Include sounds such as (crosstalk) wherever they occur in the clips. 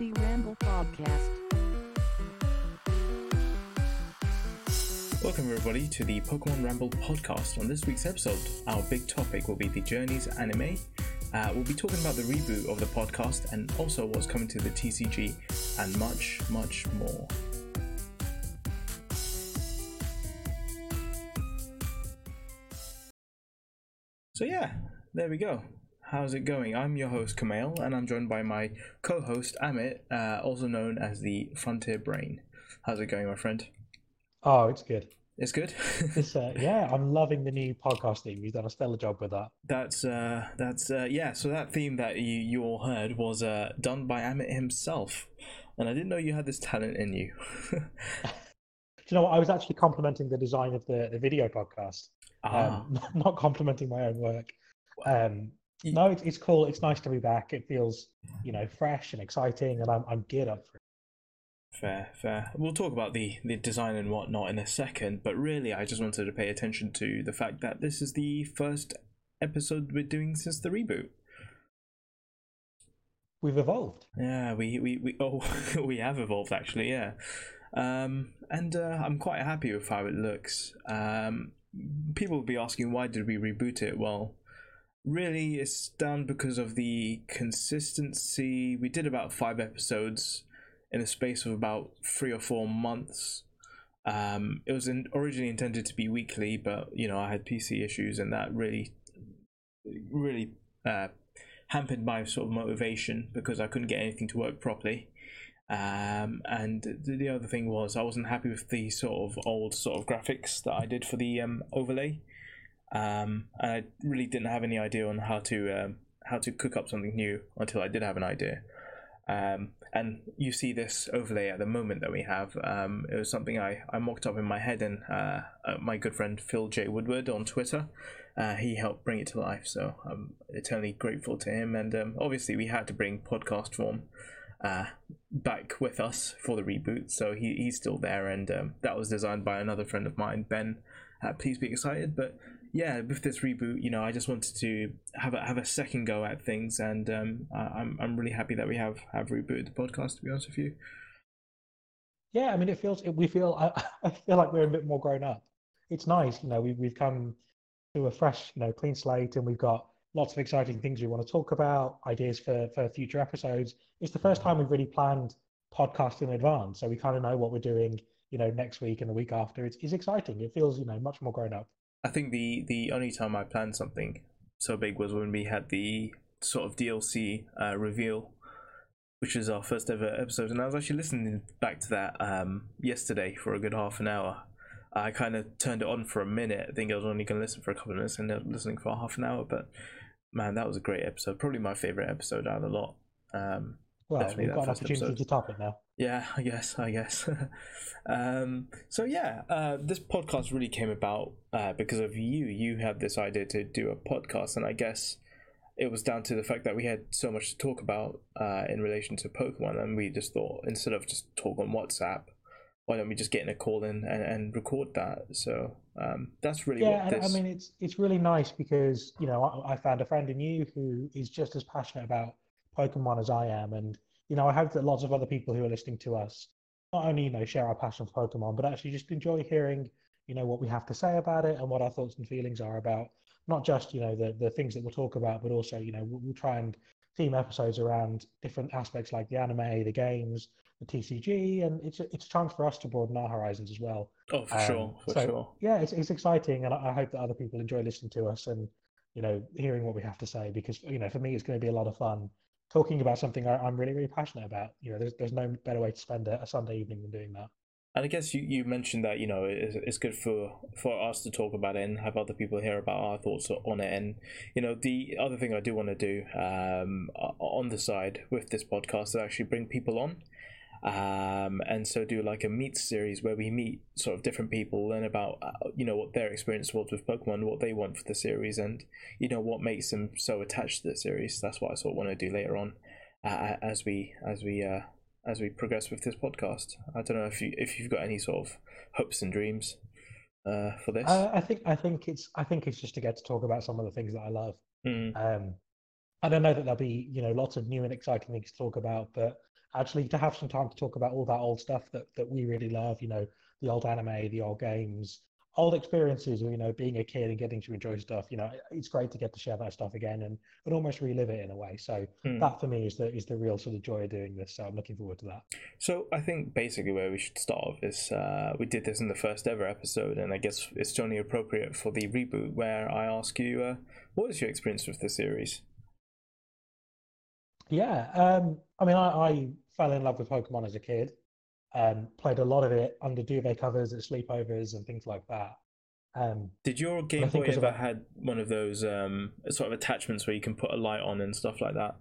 Ramble Podcast. Welcome, everybody, to the Pokemon Ramble podcast. On this week's episode, our big topic will be the Journeys anime. Uh, we'll be talking about the reboot of the podcast and also what's coming to the TCG and much, much more. So, yeah, there we go. How's it going? I'm your host, Kumail, and I'm joined by my co host, Amit, uh, also known as the Frontier Brain. How's it going, my friend? Oh, it's good. It's good. (laughs) It's, uh, yeah, I'm loving the new podcast theme. You've done a stellar job with that. That's uh, that's uh, yeah. So that theme that you you all heard was uh, done by Amit himself, and I didn't know you had this talent in you. (laughs) Do you know what? I was actually complimenting the design of the, the video podcast, ah, um, (laughs) not complimenting my own work. Um, no, it's, it's cool. It's nice to be back. It feels, you know, fresh and exciting, and I'm, I'm geared up for it. fair, fair. We'll talk about the the design and whatnot in a second, but really, I just wanted to pay attention to the fact that this is the first episode we're doing since the reboot. We've evolved. Yeah, we we, we (laughs) oh we have evolved actually, yeah. Um, and uh, I'm quite happy with how it looks. Um, people will be asking why did we reboot it? Well, really, it's done because of the consistency. We did about five episodes in a space of about three or four months. Um, it was in, originally intended to be weekly, but you know I had PC issues, and that really, really uh, hampered my sort of motivation because I couldn't get anything to work properly. Um, and the, the other thing was I wasn't happy with the sort of old sort of graphics that I did for the um, overlay. Um, and I really didn't have any idea on how to um, how to cook up something new until I did have an idea. Um, and you see this overlay at the moment that we have. Um, it was something I, I mocked up in my head, and uh, uh, my good friend Phil J Woodward on Twitter, uh, he helped bring it to life. So I'm eternally grateful to him. And um, obviously, we had to bring podcast form uh, back with us for the reboot. So he, he's still there, and um, that was designed by another friend of mine, Ben. Uh, please be excited, but yeah, with this reboot, you know, I just wanted to have a have a second go at things, and um, I'm I'm really happy that we have have rebooted the podcast. To be honest with you, Yeah, I mean, it feels we feel I, (laughs) I feel like we're a bit more grown up. It's nice, you know. We we've come to a fresh, you know, clean slate, and we've got lots of exciting things we want to talk about, ideas for for future episodes. It's the first time we've really planned podcast in advance, so we kind of know what we're doing, you know, next week and the week after. It's it's exciting. It feels, you know, much more grown up. I think the the only time I planned something so big was when we had the sort of DLC uh, reveal, which is our first ever episode, and I was actually listening back to that um, yesterday for a good half an hour. I kind of turned it on for a minute. I think I was only going to listen for a couple of minutes and listening for half an hour. But man, that was a great episode. Probably my favorite episode out of the lot. Um, Well, Definitely we've got an opportunity episode. to top it now. yeah, (laughs) I guess, I guess. (laughs) um, so yeah, uh, this podcast really came about uh, because of you. You had this idea to do a podcast, and I guess it was down to the fact that we had so much to talk about uh, in relation to Pokemon, and we just thought instead of just talk on WhatsApp, why don't we just get in a call in and, and record that? So um, that's really Yeah, this. I mean it's it's really nice because you know I, I found a friend in you who is just as passionate about Pokemon as I am, and you know I hope that lots of other people who are listening to us not only you know share our passion for Pokemon, but actually just enjoy hearing you know what we have to say about it and what our thoughts and feelings are about not just you know the the things that we'll talk about, but also you know we'll, we'll try and theme episodes around different aspects like the anime, the games, the TCG, and it's a, it's a chance for us to broaden our horizons as well. oh, for Um, sure, for so, sure. Yeah, it's it's exciting, and I, I hope that other people enjoy listening to us and you know hearing what we have to say because you know for me it's going to be a lot of fun talking about something I, I'm really really passionate about. You know, there's there's no better way to spend a, a Sunday evening than doing that. And I guess you, you mentioned that you know it's, it's good for for us to talk about it and have other people hear about our thoughts on it. And you know the other thing I do want to do um, on the side with this podcast is actually bring people on, um, and so do like a meet series where we meet sort of different people, learn about uh, you know what their experience was with Pokemon, what they want for the series, and you know what makes them so attached to the series. That's what I sort of want to do later on uh, as we as we uh, as we progress with this podcast. I don't know if you if you've got any sort of hopes and dreams uh, for this. I, I think I think it's I think it's just to get to talk about some of the things that I love. Mm, Um, I don't know that there'll be you know lots of new and exciting things to talk about, but actually to have some time to talk about all that old stuff that that we really love. You know, the old anime, the old games, old experiences of you know being a kid and getting to enjoy stuff. You know, it's great to get to share that stuff again and and almost relive it in a way. So Hmm. that for me is the is the real sort of joy of doing this. So I'm looking forward to that. So I think basically where we should start off is uh, we did this in the first ever episode, and I guess it's only appropriate for the reboot where I ask you, uh, what was your experience with the series? Yeah, um, I mean, I, I fell in love with Pokemon as a kid. Um, played a lot of it under duvet covers at sleepovers and things like that. Um, Did your Game Boy ever had one of those um, sort of attachments where you can put a light on and stuff like that?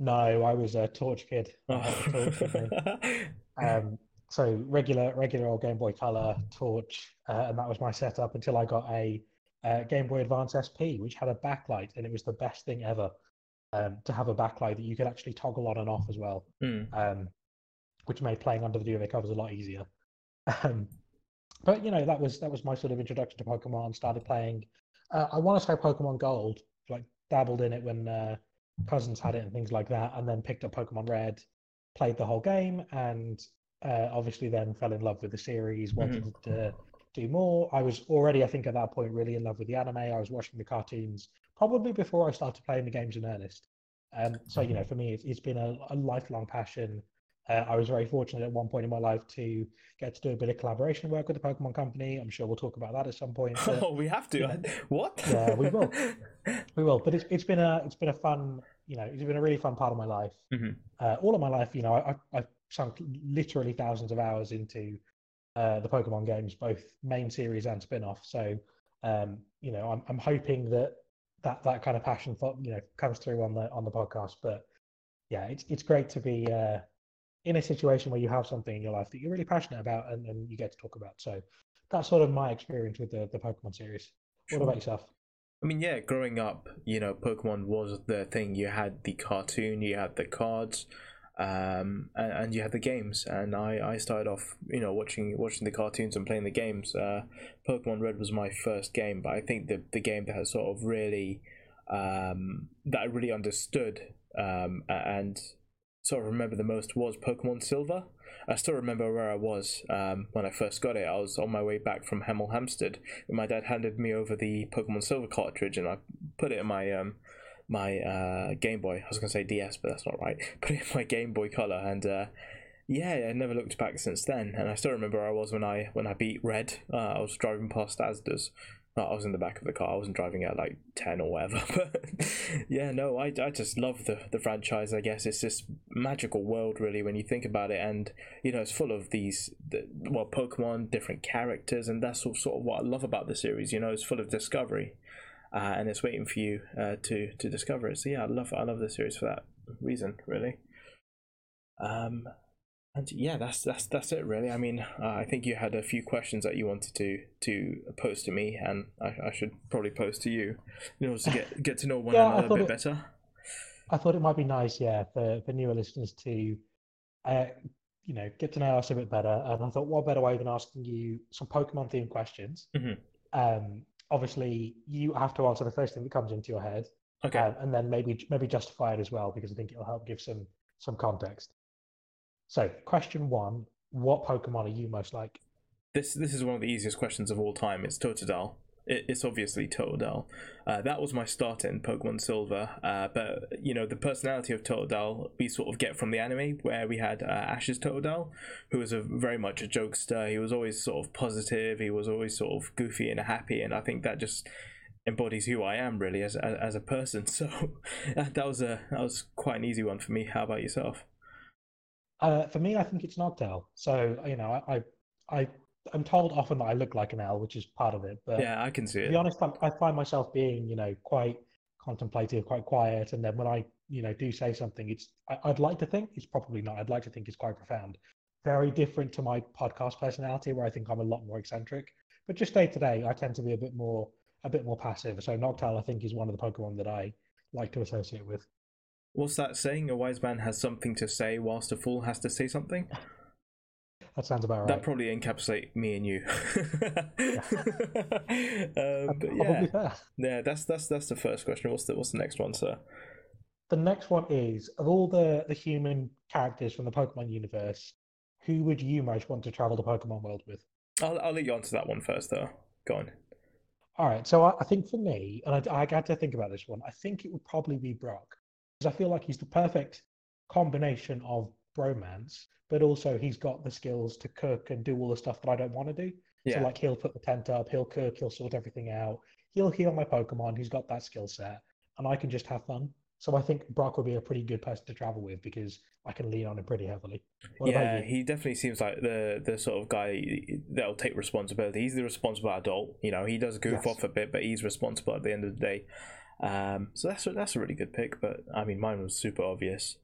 no, I was a torch kid. I had a torch. (laughs) Um, so regular, regular old Game Boy Color torch, uh, and that was my setup until I got a uh, Game Boy Advance SP, which had a backlight, and it was the best thing ever um, to have a backlight that you could actually toggle on and off as well, Hmm. um, which made playing under the duvet covers a lot easier. (laughs) Um, but you know, that was that was my sort of introduction to Pokemon. Started playing. Uh, I want to say Pokemon Gold, like dabbled in it when uh, cousins had it and things like that, and then picked up Pokemon Red, played the whole game, and uh, obviously then fell in love with the series. Wanted to do more. I was already, I think, at that point, really in love with the anime. I was watching the cartoons probably before I started playing the games in earnest. Um, so you know, for me, it's, it's been a, a lifelong passion. Uh, I was very fortunate at one point in my life to get to do a bit of collaboration work with the Pokemon Company. I'm sure we'll talk about that at some point. but- Oh, (laughs) we have to. yeah. (laughs) What? Yeah, we will. (laughs) we will, but it's it's been a it's been a fun you know it's been a really fun part of my life. Mhm. Uh, all of my life, you know, I, I I've sunk literally thousands of hours into uh, the Pokemon games, both main series and spin-off. So, um, you know, I'm I'm hoping that that that kind of passion for you know comes through on the on the podcast. But yeah, it's it's great to be uh, in a situation where you have something in your life that you're really passionate about and, and you get to talk about. So that's sort of my experience with the the Pokemon series. What about yourself? I mean, yeah, growing up, you know, Pokemon was the thing. You had the cartoon, you had the cards, um, and, and you had the games. And I, I started off, you know, watching watching the cartoons and playing the games. Uh, Pokemon Red was my first game, but I think the the game that has sort of really um, that I really understood um, and sort of remember the most was Pokemon Silver. I still remember where I was um, when I first got it. I was on my way back from Hemel Hempstead. And my dad handed me over the Pokemon Silver cartridge, and I put it in my um, my uh, Game Boy. I was gonna say DS, but that's not right. (laughs) Put it in my Game Boy Color, and uh, yeah, I never looked back since then. And I still remember I was when I when I beat Red. Uh, I was driving past Asda's. Uh, I was in the back of the car. I wasn't driving at like ten or whatever. (laughs) But yeah, no, I, I just love the the franchise. I guess it's this magical world, really, when you think about it. And you know, it's full of these the, well, Pokemon, different characters, and that's sort of what I love about the series. You know, it's full of discovery, uh, and it's waiting for you uh, to to discover it. So yeah, I love I love the series for that reason, really. Um, and yeah, that's that's that's it really. I mean, uh, I think you had a few questions that you wanted to to pose to me, and I, I should probably pose to you in order to get (laughs) get to know one Yeah, another a bit it- better. I thought it might be nice, yeah, for, for newer listeners to, uh, you know, get to know us a bit better. And I thought, what better way than asking you some Pokemon themed questions? Mhm. Um, obviously, you have to answer the first thing that comes into your head, Okay. um, and then maybe maybe justify it as well because I think it'll help give some some context. So, question one: What Pokemon are you most like? This this is one of the easiest questions of all time. It's Totodile. It, it's obviously Totodile. Uh, that was my start in Pokemon Silver. Uh, but you know the personality of Totodile we sort of get from the anime, where we had uh, Ash's Totodile, who was a very much a jokester. He was always sort of positive. He was always sort of goofy and happy, and I think that just embodies who I am really as as, as a person. (laughs) So that was a that was quite an easy one for me. How about yourself? Uh, for me, I think it's Noctowl. So, you know, I, I, I I'm told often that I look like an owl, which is part of it. But Yeah, I can see it. to be honest, I, I find myself being, you know, quite contemplative, quite quiet, and then when I, you know, do say something, it's I, I'd like to think it's probably not. I'd like to think it's quite profound. Very different to my podcast personality, where I think I'm a lot more eccentric. But just day to day, I tend to be a bit more, a bit more passive. So Noctowl, I think, is one of the Pokemon that I like to associate with. What's that saying? A wise man has something to say, whilst a fool has to say something. (laughs) That sounds about right. That probably encapsulate me and you. (laughs) um, but yeah, yeah. That's that's that's the first question. What's the what's the next one, sir? The next one is of all the the human characters from the Pokemon universe, who would you most want to travel the Pokemon world with? I'll, I'll let you answer that one first, though. Go on. All right, so I, I think for me, and I, I had to think about this one, I think it would probably be Brock because I feel like he's the perfect combination of bromance, but also he's got the skills to cook and do all the stuff that I don't want to do. Yeah. So like he'll put the tent up, he'll cook, he'll sort everything out, he'll heal my Pokemon. He's got that skill set, and I can just have fun. So I think Brock would be a pretty good person to travel with because I can lean on him pretty heavily. What yeah, he definitely seems like the the sort of guy that'll take responsibility. He's the responsible adult. You know, he does goof Yes. off a bit, but he's responsible at the end of the day. Um, so that's that's a really good pick. But I mean, mine was super obvious.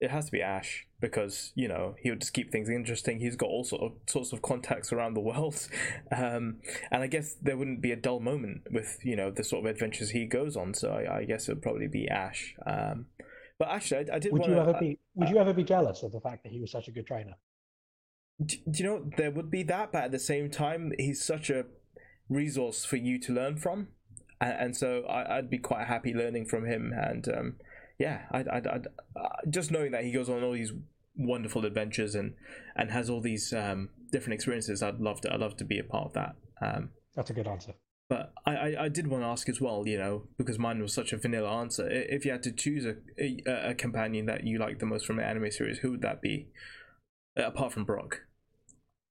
It has to be Ash because you know he would just keep things interesting. He's got all sort of sorts of contacts around the world, (laughs) um, and I guess there wouldn't be a dull moment with you know the sort of adventures he goes on. So I, I guess it would probably be Ash. Um, but actually, I, I did. Would wanna, you ever uh, be Would you ever be jealous of the fact that he was such a good trainer? do, do you know there would be that but at the same time he's such a resource for you to learn from and, and so I, i'd be quite happy learning from him and um, yeah I'd, I'd, I'd uh, just knowing that he goes on all these wonderful adventures and and has all these um, different experiences i'd love to i'd love to be a part of that um, That's a good answer. but I, I, I did want to ask as well, you know, because mine was such a vanilla answer. If you had to choose a, a, a companion that you like the most from the anime series, who would that be? Uh, apart from Brock.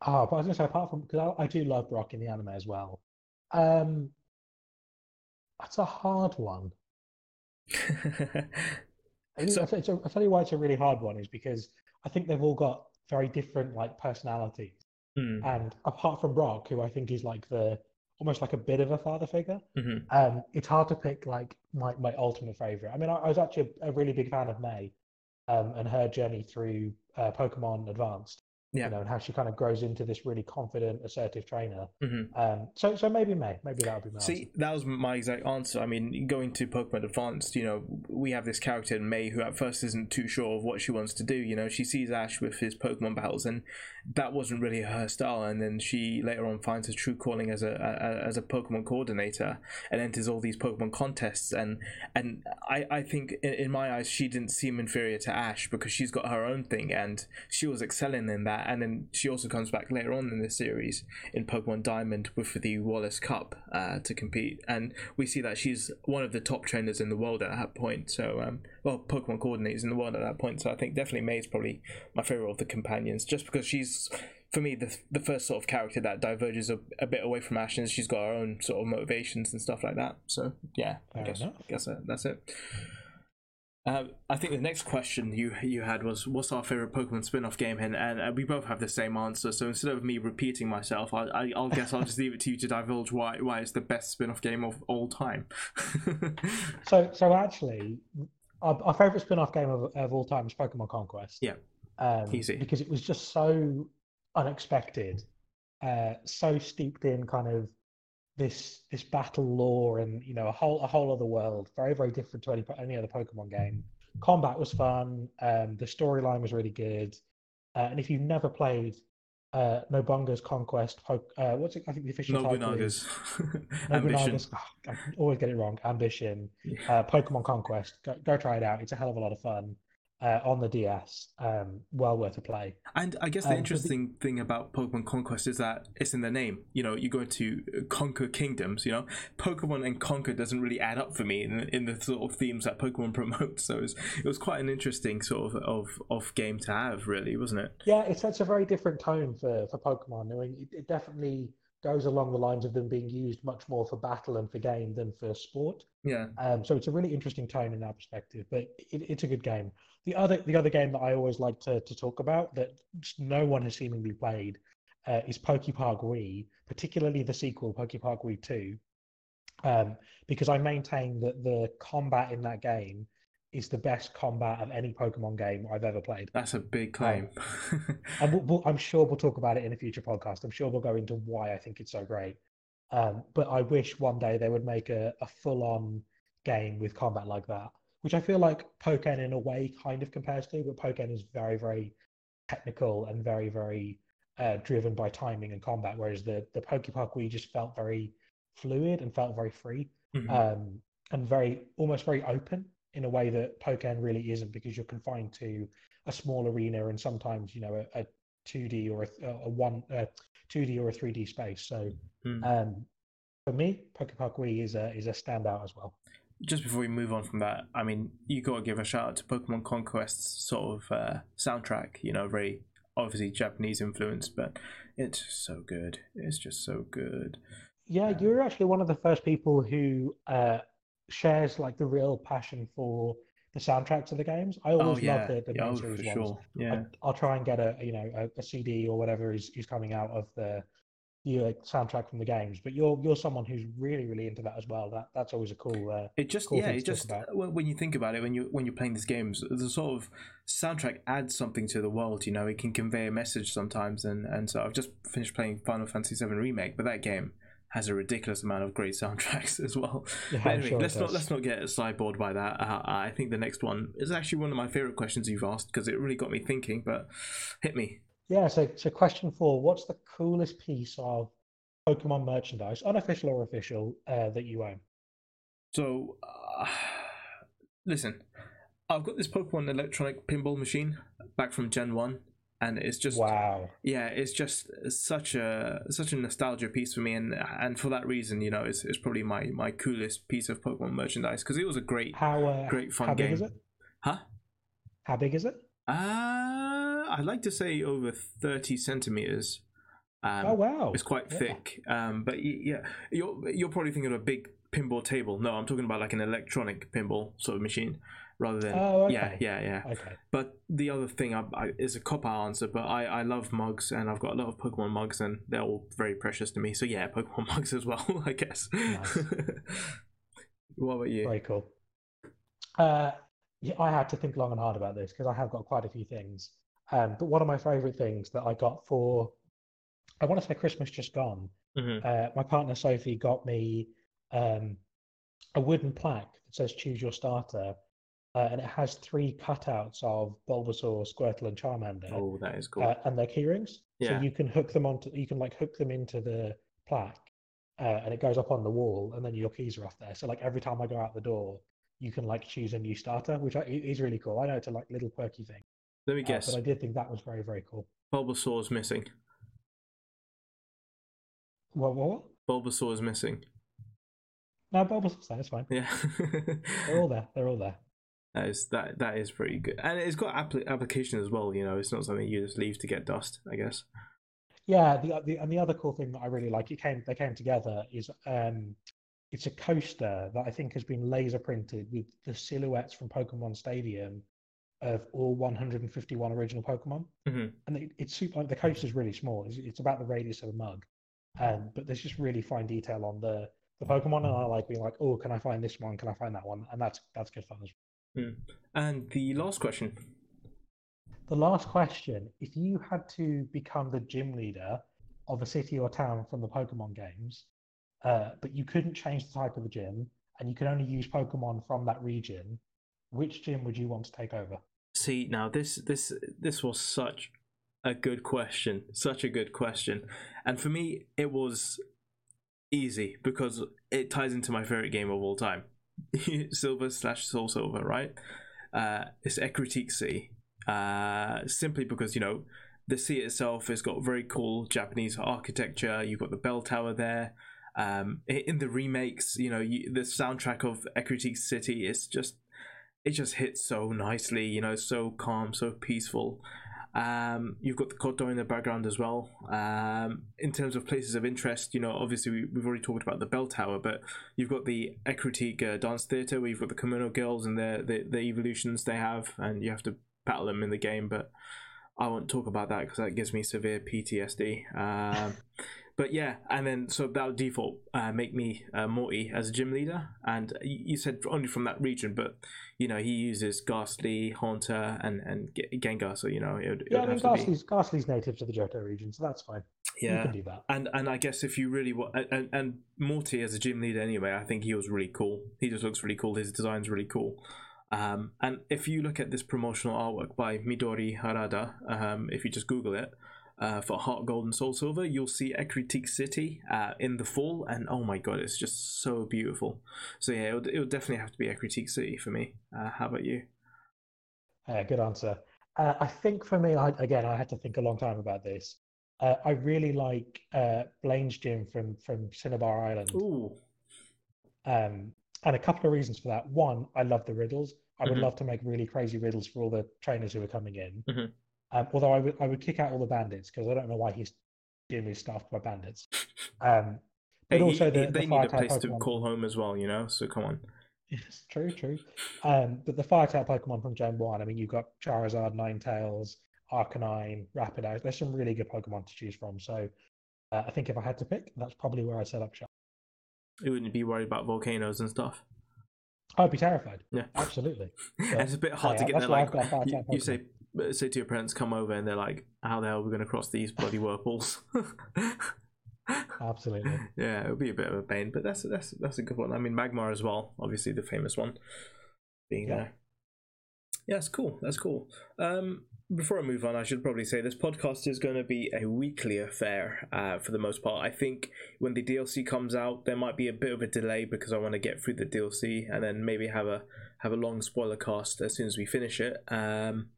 Ah, but I was going to say, apart from because I, I do love Brock in the anime as well. Um, that's a hard one. (laughs) So- I'll, tell- a- I'll tell you why it's a really hard one is because I think they've all got very different like personalities. Hmm, And apart from Brock, who I think is like the almost like a bit of a father figure, mhm. um, it's hard to pick like my, my ultimate favorite. I mean, I, I was actually a, a really big fan of May, um, and her journey through uh, Pokemon Advanced. Yeah. You know, and how she kind of grows into this really confident, assertive trainer. Mhm. Um, so so maybe May, maybe that would be my answer. See, that was my exact answer. I mean, going to Pokemon Advanced, you know, we have this character in May who at first isn't too sure of what she wants to do. You know, she sees Ash with his Pokemon battles, and that wasn't really her style. And then she later on finds her true calling as a, a as a Pokemon coordinator and enters all these Pokemon contests. And and I I think in, in my eyes she didn't seem inferior to Ash because she's got her own thing and she was excelling in that. And then she also comes back later on in the series in Pokemon Diamond with the Wallace Cup uh, to compete, and we see that she's one of the top trainers in the world at that point. So, um, well, Pokemon coordinators in the world at that point. So, I think definitely May is probably my favorite of the companions, just because she's, for me, the the first sort of character that diverges a, a bit away from Ash, and she's got her own sort of motivations and stuff like that. So, yeah, I guess enough. I guess that, that's it. Uh, I think the next question you you had was what's our favorite Pokemon spin-off game, and, and uh, we both have the same answer. So instead of me repeating myself, I, I I'll guess I'll just leave it to you to divulge why why it's the best spin-off game of all time. (laughs) So so actually, our, our favorite spin-off game of, of all time is Pokemon Conquest. Yeah. Um, Easy. Because it was just so unexpected, uh, so steeped in kind of this this battle lore and you know a whole a whole other world, very very different to any any other Pokemon game. Combat was fun. Um, the storyline was really good. Uh, and if you've never played uh, Nobunaga's Conquest, uh, what's it? I think the official title is Nobunaga's (laughs) ambition. Nobunaga's, oh, I always get it wrong. Ambition, Yeah. uh, Pokemon Conquest. Go, go try it out. It's a hell of a lot of fun uh, on the DS. Um, well worth a play. And I guess the Um, so the- interesting thing about Pokemon Conquest is that it's in the name. You know, you go to conquer kingdoms. You know, Pokemon and conquer doesn't really add up for me in, in the sort of themes that Pokemon (laughs) promotes. So it was, it was quite an interesting sort of, of of game to have, really, wasn't it? Yeah, it sets a very different tone for for Pokemon. I mean, it, it definitely goes along the lines of them being used much more for battle and for game than for sport. Yeah. Um, so it's a really interesting tone in that perspective, but it, it's a good game. The other the other game that I always like to, to talk about that no one has seemingly played uh, is Pokepark Wii, particularly the sequel Pokepark Wii 2, um, because I maintain that the combat in that game is the best combat of any Pokemon game I've ever played. That's a big claim. (laughs) And we'll, we'll, I'm sure we'll talk about it in a future podcast. I'm sure we'll go into why I think it's so great. Um, but I wish one day they would make a, a full on game with combat like that, which I feel like Pokken in a way kind of compares to, but Pokken is very, very technical and very, very uh, driven by timing and combat, whereas the, the Pokepark Wii just felt very fluid and felt very free Mhm. um, and very almost very open in a way that Pokken really isn't because you're confined to a small arena and sometimes you know a, a 2D or a, a one uh, 2D or a 3D space. So Hmm. um, for me, Pokepark Wii is a is a standout as well. Just before we move on from that, I mean, you got to give a shout out to Pokemon Conquest's sort of uh, soundtrack. You know, very obviously Japanese influence, but it's so good. It's just so good. Yeah, Yeah. you're actually one of the first people who uh, shares like the real passion for the soundtracks of the games. I Oh always yeah, love the, the yeah, main oh, series for ones. sure. Yeah, I, I'll try and get a you know a, a CD or whatever is, is coming out of the uh, soundtrack from the games. But you're you're someone who's really really into that as well. That that's always a cool. Uh, it just cool yeah, it just about. when when you think about it, when you when you're playing these games, the sort of soundtrack adds something to the world. You know, it can convey a message sometimes, and and so I've just finished playing Final Fantasy VII remake, but that game has a ridiculous amount of great (laughs) soundtracks as well. yeah, But anyway, sure let's not let's not get sideboard by that. Uh, I think the next one is actually one of my favorite questions you've asked because it really got me thinking. But hit me. Yeah, so so question four: What's the coolest piece of Pokemon merchandise, unofficial or official, uh, that you own? So, uh, listen, I've got this Pokemon electronic pinball machine back from Gen One, and it's just Wow. yeah, it's just such a such a nostalgia piece for me, and and for that reason, you know, it's, it's probably my my coolest piece of Pokemon merchandise because it was a great How uh, great fun game. how big game. is it? huh. How big is it? Uh, I'd like to say over 30 centimeters. Um, oh wow. It's quite Yeah. thick. Um, but yeah, you're, you're probably thinking of a big pinball table. No, I'm talking about like an electronic pinball sort of machine rather than. Oh, okay. Yeah, yeah, yeah. Okay. But the other thing I, I, is a cop out answer, but I, I love mugs and I've got a lot of Pokemon mugs and they're all very precious to me. So yeah, Pokemon (laughs) mugs as well, I guess. Nice. (laughs) what about you? Very cool. Uh, yeah, I had to think long and hard about this because I have got quite a few things. Um, but one of my favorite things that I got for, I want to say Christmas just gone. Mhm. Uh, my partner Sophie got me um, a wooden plaque that says "Choose your starter," uh, and it has three cutouts of Bulbasaur, Squirtle, and Charmander, Oh, that is cool. uh, and their keyrings. Yeah. So you can hook them onto, you can like hook them into the plaque, uh, and it goes up on the wall, and then your keys are off there. So like every time I go out the door, you can like choose a new starter, which I, is really cool. I know it's a like little quirky thing, Let me uh, guess. but I did think that was very very cool. Bulbasaur's missing. What? What? what? Bulbasaur's missing. No, Bulbasaur's there. It's fine. Yeah. (laughs) They're all there. They're all there. that is that that is pretty good, and it's got appli application as well. You know, it's not something you just leave to get dust. I guess. Yeah, the, the and the other cool thing that I really like, it came they came together is um it's a coaster that I think has been laser printed with the silhouettes from Pokemon Stadium of all 151 original Pokemon. Mhm. And it, it's super the coast is really small. It's, it's about the radius of a mug. Um, but there's just really fine detail on the the Pokemon and I like being like, oh, can I find this one? Can I find that one? And that's that's good fun as well. Mm. And the last question. The last question if you had to become the gym leader of a city or town from the Pokemon games, uh, but you couldn't change the type of the gym and you could only use Pokemon from that region, which gym would you want to take over? See now, this this this was such a good question, such a good question, and for me, it was easy because it ties into my favorite game of all time, (laughs) Silver slash Soul Silver, right? Uh, it's Ecruteak City, uh, simply because you know the sea itself has got very cool Japanese architecture. You've got the bell tower there. Um, in the remakes, you know, you, the soundtrack of Ecruteak City is just it just hits so nicely, you know, so calm, so peaceful. Um, you've got the Koto in the background as well. Um, in terms of places of interest, you know, obviously we, we've already talked about the bell tower, but you've got the Ecruteak uh, dance theatre where you've got the Kimono girls and the, the the evolutions they have, and you have to battle them in the game. But I won't talk about that because that gives me severe PTSD. Um, (laughs) but yeah, and then so that would default uh, make me uh, Morty as a gym leader. And you said only from that region, but you know he uses Gastly, Haunter, and and Ge- Gengar. So you know it would, it Yeah, would I mean, to be Gastly's, Gastly's native to the Johto region, so that's fine. Yeah, You can do that. And and I guess if you really want, and, and Morty as a gym leader anyway, I think he was really cool. He just looks really cool. His design's really cool. Um, and if you look at this promotional artwork by Midori Harada, um, if you just Google it, uh, for Heart Gold and Soul Silver. You'll see Ecruteak City uh, in the fall, and oh my god, it's just so beautiful. So yeah, it would, it would definitely have to be Ecruteak City for me. Uh, how about you? Uh, good answer. Uh, I think for me, I, again, I had to think a long time about this. Uh, I really like uh, Blaine's gym from from Cinnabar Island. Ooh, Um, and a couple of reasons for that. One, I love the riddles. I would Mhm. love to make really crazy riddles for all the trainers who are coming in. Mhm. Um, although I would I would kick out all the bandits because I don't know why he's gym is staffed by bandits. Um, but Hey, also the, he- the they need a place to call home as well, you know. So come on. Yes, true, true. Um, but the fire type Pokemon from Gen 1, I mean, you've got Charizard, Ninetales, Arcanine, Rapidash. There's some really good Pokemon to choose from. So uh, I think if I had to pick, that's probably where I'd set up shop. You wouldn't be worried about volcanoes and stuff. I'd be terrified. Yeah. Absolutely. (laughs) And it's a bit hard yeah, to get there. Like I've got a fire you, you say, uh, say to your parents, "Come over," and they're like, "How the hell are we going to cross these bloody whirlpools?" (laughs) Absolutely. yeah, it would be a bit of a pain, but that's that's that's a good one. I mean, Magmar as well, obviously the famous one, being Yeah. there. Yeah, that's cool. That's cool. Um, before I move on, I should probably say this podcast is going to be a weekly affair uh, for the most part. I think when the DLC comes out, there might be a bit of a delay because I want to get through the DLC and then maybe have a have a long spoiler cast as soon as we finish it. Um,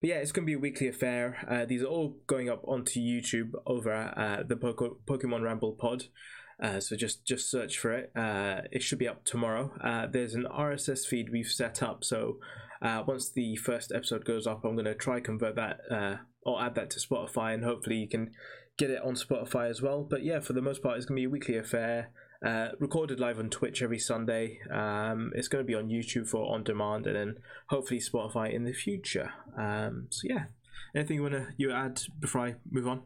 but yeah, it's going to be a weekly affair. Uh, these are all going up onto YouTube over uh, the Poke- Pokemon Ramble Pod. Uh, so just just search for it. Uh, it should be up tomorrow. Uh, there's an RSS feed we've set up. So uh, once the first episode goes up, I'm going to try convert that or add that to Spotify, and hopefully you can get it on Spotify as well. But yeah, for the most part, it's going to be a weekly affair. Uh, recorded live on Twitch every Sunday. Um, it's going to be on YouTube for on demand, and then hopefully Spotify in the future. Um, so yeah, anything you want to you add before I move on?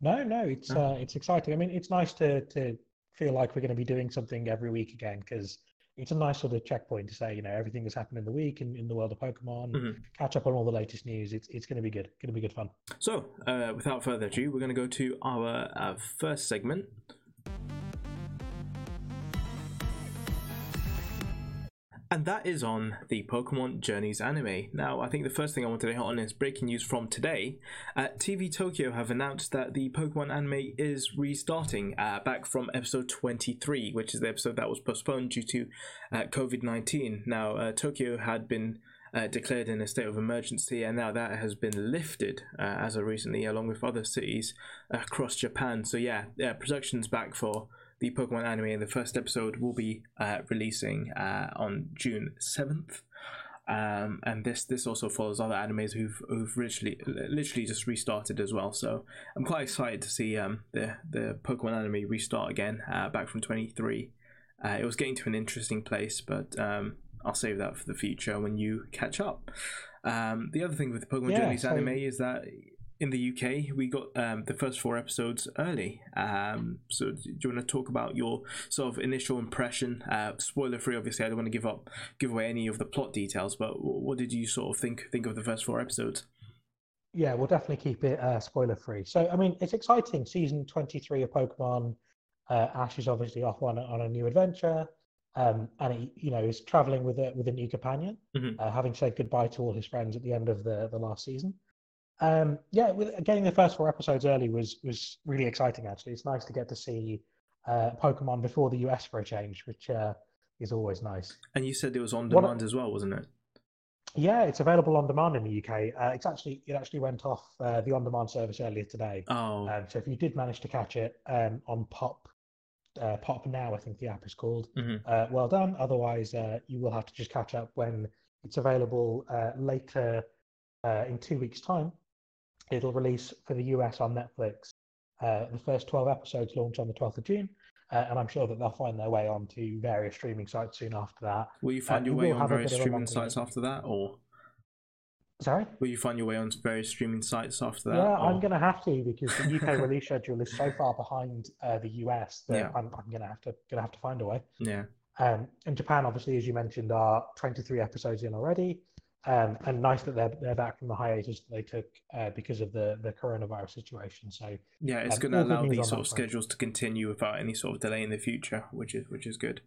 No, no, it's No. uh, it's exciting. I mean, it's nice to to feel like we're going to be doing something every week again because it's a nice sort of checkpoint to say, you know, everything that's happened in the week in, in the world of Pokemon, Mhm. catch up on all the latest news. It's it's going to be good. Going to be good fun. So, uh, without further ado, we're going to go to our uh, first segment. And that is on the Pokemon Journeys anime. Now, I think the first thing I wanted to hit on is breaking news from today. Uh, TV Tokyo have announced that the Pokemon anime is restarting uh, back from episode 23, which is the episode that was postponed due to uh, COVID 19. Now, uh, Tokyo had been uh, declared in a state of emergency, and now that has been lifted uh, as of recently, along with other cities across Japan. So yeah, yeah, production's back for the Pokemon anime, the first episode will be uh, releasing uh, on June seventh. Um, and this this also follows other animes who've who've literally literally just restarted as well. So I'm quite excited to see um, the the Pokemon anime restart again, uh, back from 23. Uh, it was getting to an interesting place, but um, I'll save that for the future when you catch up. Um, the other thing with the Pokemon Yeah, Journeys so- anime is that in the UK we got um, the first four episodes early. Um, so do you want to talk about your sort of initial impression? Uh, spoiler free, obviously. I don't want to give up give away any of the plot details, but what did you sort of think think of the first four episodes? Yeah, we'll definitely keep it uh, spoiler free. So, I mean, it's exciting. Season 23 of Pokemon. Uh, Ash is obviously off on a, on a new adventure. Um, and he, you know, is traveling with a with a new companion, Mhm. uh, having said goodbye to all his friends at the end of the the last season. Um, yeah, with, getting the first four episodes early was was really exciting. Actually, it's nice to get to see uh, Pokemon before the US for a change, which uh, is always nice. And you said it was on What- demand as well, wasn't it? Yeah, it's available on demand in the UK. Uh, it's actually it actually went off uh, the on demand service earlier today. Oh, Um, so if you did manage to catch it um, on Pop, uh, Pop Now, I think the app is called. Mhm. Uh, well done. Otherwise, uh, you will have to just catch up when it's available uh, later uh, in two weeks' time. It'll release for the US on Netflix. Uh, the first 12 episodes launch on the 12th of June, uh, and I'm sure that they'll find their way onto various streaming sites soon after that. will you find uh, your way on various bit of a streaming sites after that, or Sorry? will you find your way on various streaming sites after that? Yeah, I'm going to have to because the UK (laughs) release schedule is so far behind uh, the US that Yeah. I'm, I'm going to have to going to have to find a way. Yeah, Um, and Japan, obviously, as you mentioned, are 23 episodes in already. Um, and nice that they're they're back from the hiatus that they took uh, because of the the coronavirus situation. So yeah, it's Um, going to allow these sort of front. schedules to continue without any sort of delay in the future, which is which is good.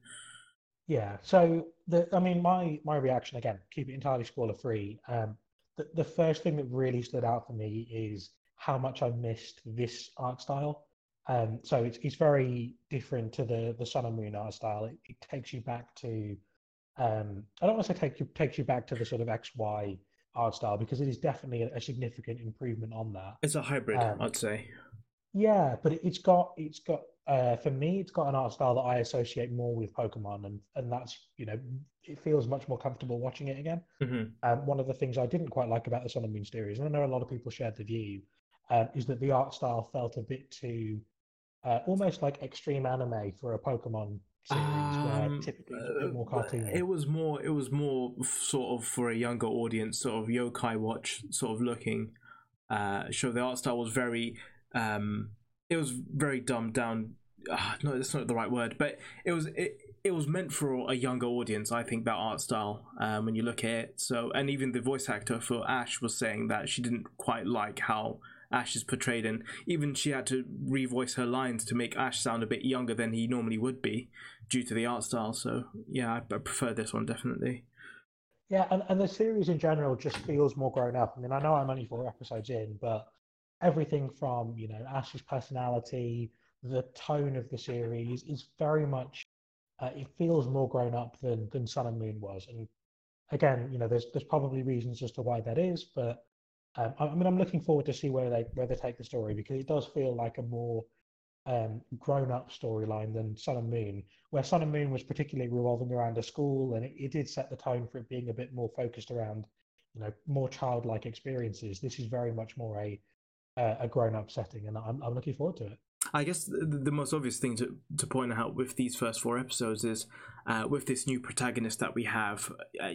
yeah, so the I mean, my my reaction again, keep it entirely spoiler free. Um, the the first thing that really stood out for me is how much I missed this art style. Um, so it's it's very different to the the Sun and Moon art style. It, it takes you back to um, I don't want to say take you takes you back to the sort of X Y art style because it is definitely a, a significant improvement on that. It's a hybrid, um, I'd say. Yeah, but it, has got it's got uh, for me it's got an art style that I associate more with Pokemon, and and that's you know it feels much more comfortable watching it again. Mm-hmm. Um, one of the things I didn't quite like about the Sun and Moon series, and I know a lot of people shared the view, uh, is that the art style felt a bit too uh, almost like extreme anime for a Pokemon series, um, typically it's a bit more uh, cartoony. It was more. It was more sort of for a younger audience, sort of yokai watch, sort of looking uh, show. The art style was very. Um, it was very dumbed down. Uh, no, that's not the right word, but it was. It, it was meant for a younger audience, I think, that art style. Um, when you look at it, so and even the voice actor for Ash was saying that she didn't quite like how Ash is portrayed, and even she had to revoice her lines to make Ash sound a bit younger than he normally would be due to the art style. So yeah, I, I prefer this one definitely. Yeah, and, and the series in general just feels more grown up. I mean, I know I'm only four episodes in, but everything from you know Ash's personality, the tone of the series is very much. Uh, it feels more grown up than than Sun and Moon was, and again, you know, there's there's probably reasons as to why that is, but um, I, mean, I'm looking forward to see where they where they take the story because it does feel like a more um, grown up storyline than Sun and Moon, where Sun and Moon was particularly revolving around a school, and it, it did set the tone for it being a bit more focused around, you know, more childlike experiences. This is very much more a a grown up setting, and I'm I'm looking forward to it. I guess the, the, most obvious thing to, to point out with these first four episodes is uh, with this new protagonist that we have, uh,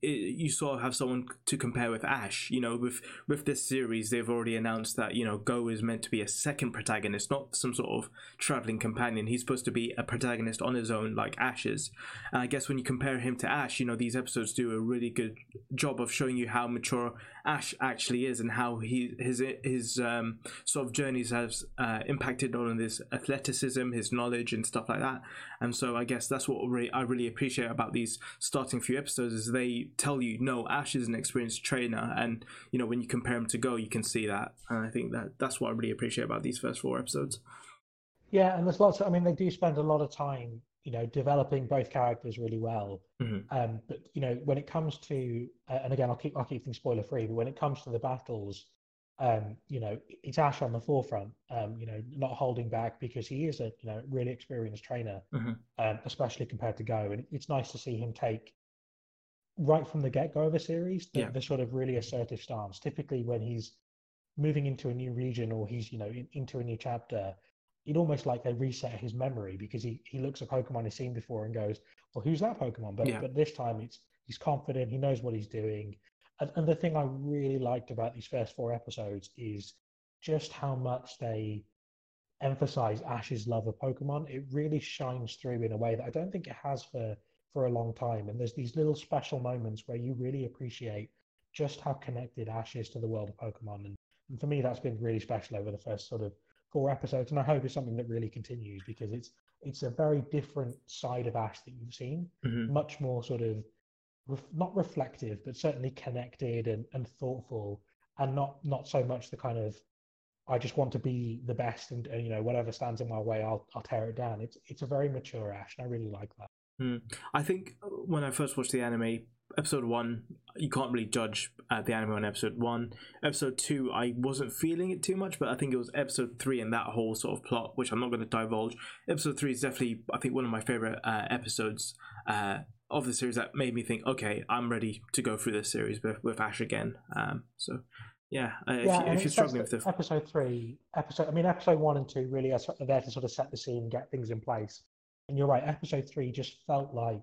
you sort of have someone to compare with Ash. You know, with with this series, they've already announced that you know Go is meant to be a second protagonist, not some sort of traveling companion. He's supposed to be a protagonist on his own, like Ash is. And I guess when you compare him to Ash, you know, these episodes do a really good job of showing you how mature Ash actually is and how he his his um, sort of journeys has uh, impacted on his athleticism, his knowledge, and stuff like that. And so I guess that's what really, I really appreciate about these starting few episodes is they tell you, no, Ash is an experienced trainer, and you know when you compare him to Go, you can see that. And I think that that's what I really appreciate about these first four episodes. Yeah, and there's lots. Of, I mean, they do spend a lot of time, you know, developing both characters really well. Mm-hmm. Um, but you know, when it comes to, uh, and again, I'll keep I'll keep things spoiler free. But when it comes to the battles, um, you know, it's Ash on the forefront, um, you know, not holding back because he is a, you know, really experienced trainer, mm-hmm. um, especially compared to Go. And it's nice to see him take right from the get go of a series the, yeah. the, sort of really assertive stance. Typically, when he's moving into a new region or he's, you know, in, into a new chapter, it almost like they reset his memory because he, he looks at Pokemon he's seen before and goes, well, who's that Pokemon? But, yeah. but this time it's, he's confident, he knows what he's doing and, the thing I really liked about these first four episodes is just how much they emphasize Ash's love of Pokemon. It really shines through in a way that I don't think it has for for a long time. And there's these little special moments where you really appreciate just how connected Ash is to the world of Pokemon. And, and for me, that's been really special over the first sort of four episodes. And I hope it's something that really continues because it's it's a very different side of Ash that you've seen, mm-hmm. much more sort of not reflective, but certainly connected and, and thoughtful, and not not so much the kind of I just want to be the best, and, and you know whatever stands in my way, I'll I'll tear it down. It's it's a very mature Ash, and I really like that. Mm. I think when I first watched the anime, episode one, you can't really judge uh, the anime on episode one. Episode two, I wasn't feeling it too much, but I think it was episode three and that whole sort of plot, which I'm not going to divulge. Episode three is definitely, I think, one of my favorite uh, episodes. Uh, of the series that made me think, okay, I'm ready to go through this series with, with Ash again. Um, so yeah, uh, if, yeah, you, if you're struggling with the episode three, episode, I mean, episode one and two really are there to sort of set the scene, get things in place. And you're right, episode three just felt like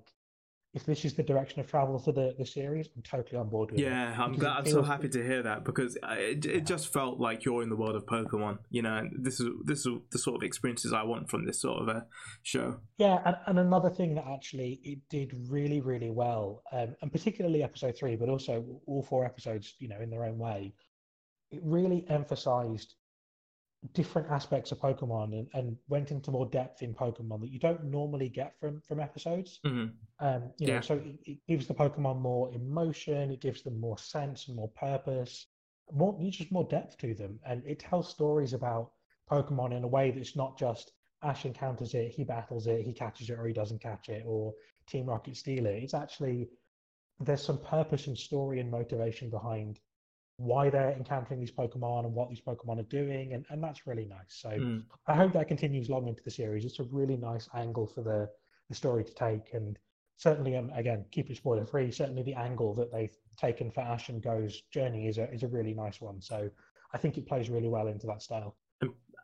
if this is the direction of travel for the, the series, I'm totally on board with yeah, it. Yeah, I'm glad. I'm so happy to hear that because it, it yeah. just felt like you're in the world of Pokemon. You know, and this is this is the sort of experiences I want from this sort of a show. Yeah, and, and another thing that actually it did really really well, um, and particularly episode three, but also all four episodes, you know, in their own way, it really emphasized different aspects of Pokemon and, and went into more depth in Pokemon that you don't normally get from from episodes. Mm-hmm. Um, you know, so it, it, gives the Pokemon more emotion, it gives them more sense and more purpose. more just more depth to them, and it tells stories about Pokemon in a way that's not just Ash encounters it, he battles it, he catches it, or he doesn't catch it, or Team Rocket steal it. It's actually there's some purpose and story and motivation behind why they're encountering these Pokemon and what these Pokemon are doing, and, and that's really nice. So Mm. I hope that continues long into the series. It's a really nice angle for the, the story to take, and certainly, um, again, keep it spoiler free. Certainly, the angle that they've taken for Ash and Go's journey is a is a really nice one. So I think it plays really well into that style.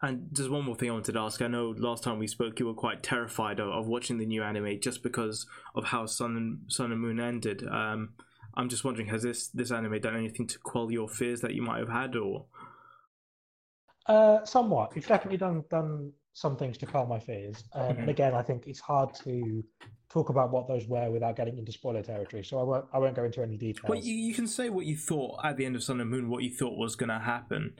And just one more thing I wanted to ask. I know last time we spoke, you were quite terrified of, of watching the new anime just because of how Sun and Sun and Moon ended. Um, I'm just wondering, has this this anime done anything to quell your fears that you might have had, or Uh, somewhat. It's definitely done done some things to calm my fears. Um. And again, I think it's hard to talk about what those were without getting into spoiler territory. So I won't I won't go into any details. well, you, you can say what you thought at the end of Sun and Moon, what you thought was going to happen.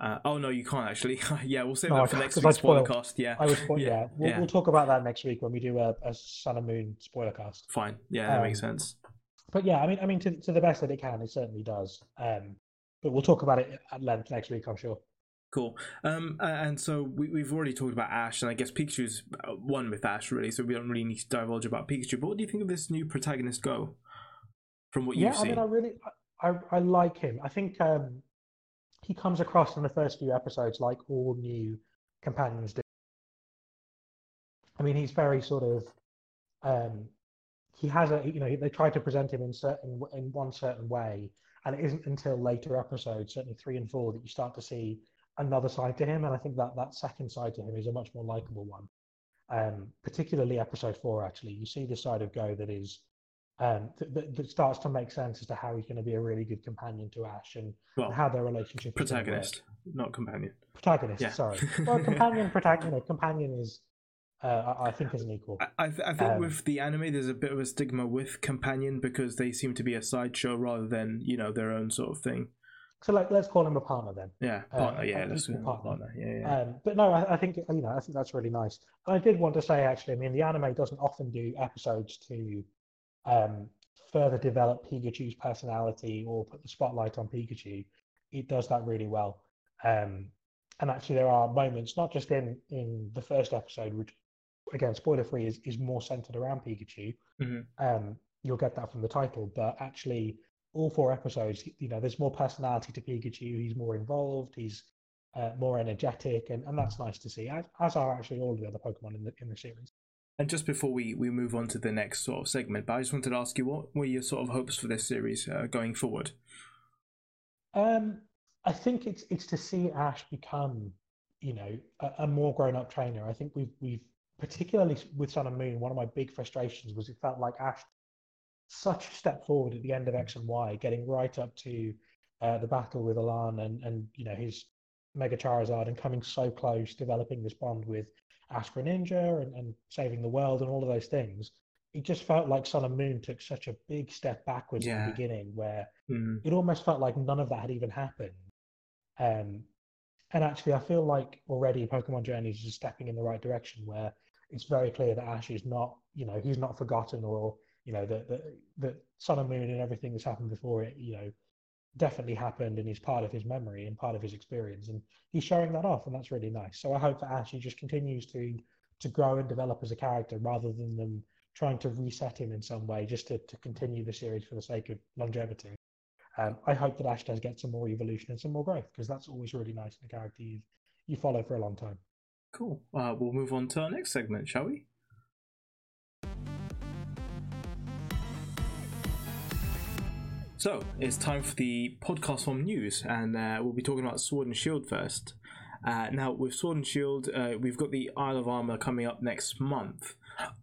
Uh, oh no, you can't actually. (laughs) yeah, we'll save No, that for next week's I'd spoil- podcast. Yeah, I was (laughs) yeah, Yeah, We'll, yeah. we'll talk about that next week when we do a, a Sun and Moon spoiler cast. fine. Yeah, that makes Um, sense. But yeah, I mean, I mean, to, to the best that it can, it certainly does. Um, but we'll talk about it at length next week, I'm sure. Cool. Um, and so we, we've already talked about Ash, and I guess Pikachu's uh, one with Ash, really. So we don't really need to divulge about Pikachu. But what do you think of this new protagonist Go? From what yeah, you've seen I mean, I really, I, I, I like him. I think um, he comes across in the first few episodes like all new companions do. I mean, he's very sort of, um, he has a, you know, they try to present him in certain in one certain way, and it isn't until later episodes, certainly three and four, that you start to see another side to him. And I think that that second side to him is a much more likable one. Um, particularly episode four, actually, you see the side of Go that is um, that, that, that starts to make sense as to how he's going to be a really good companion to Ash and, well, and how their relationship is gonna work. protagonist, not companion. Protagonist, Yeah. sorry. (laughs) Well, companion, protagonist, you know, companion is, uh, I, I think, is an equal. I, I, th- I think Um, with the anime, there's a bit of a stigma with companion because they seem to be a sideshow rather than you know their own sort of thing. So like, let's call him a partner then. Yeah, Uh, partner. yeah, let's equal partner. partner. Yeah, yeah. Um, but no, I, I think you know I think that's really nice. And I did want to say actually, I mean, the anime doesn't often do episodes to um, further develop Pikachu's personality or put the spotlight on Pikachu. It does that really well. Um, and actually, there are moments, not just in in the first episode, which again, spoiler free, is is more centered around Pikachu. Mhm. Um, you'll get that from the title, but actually, all four episodes, you know, there's more personality to Pikachu. He's more involved. He's uh, more energetic, and, and that's nice to see. As, as are actually all the other Pokemon in the in the series. And just before we, we move on to the next sort of segment, but I just wanted to ask you what were your sort of hopes for this series uh, going forward? Um, I think it's it's to see Ash become, you know, a, a more grown up trainer. I think we've we've particularly with Sun and Moon. One of my big frustrations was it felt like Ash such a step forward at the end of X and Y, getting right up to uh, the battle with Alan and and you know his Mega Charizard and coming so close, developing this bond with Ash Greninja and, and saving the world and all of those things. It just felt like Sun and Moon took such a big step backwards Yeah. the beginning, where Mm, it almost felt like none of that had even happened. Um, and actually, I feel like already Pokemon Journeys is just stepping in the right direction, where it's very clear that Ash is not, you know, he's not forgotten, or you know, that that that Sun and Moon and everything that's happened before it, you know, definitely happened and is part of his memory and part of his experience, and he's showing that off, and that's really nice. So I hope that Ash just continues to to grow and develop as a character, rather than them trying to reset him in some way just to, to continue the series for the sake of longevity. Um, I hope that Ash does get some more evolution and some more growth because that's always really nice in a character you you follow for a long time. cool. Uh, we'll move on to our next segment, shall we? So it's time for the podcast from news, and uh, we'll be talking about Sword and Shield first. Uh, now, with Sword and Shield, uh, we've got the Isle of Armor coming up next month.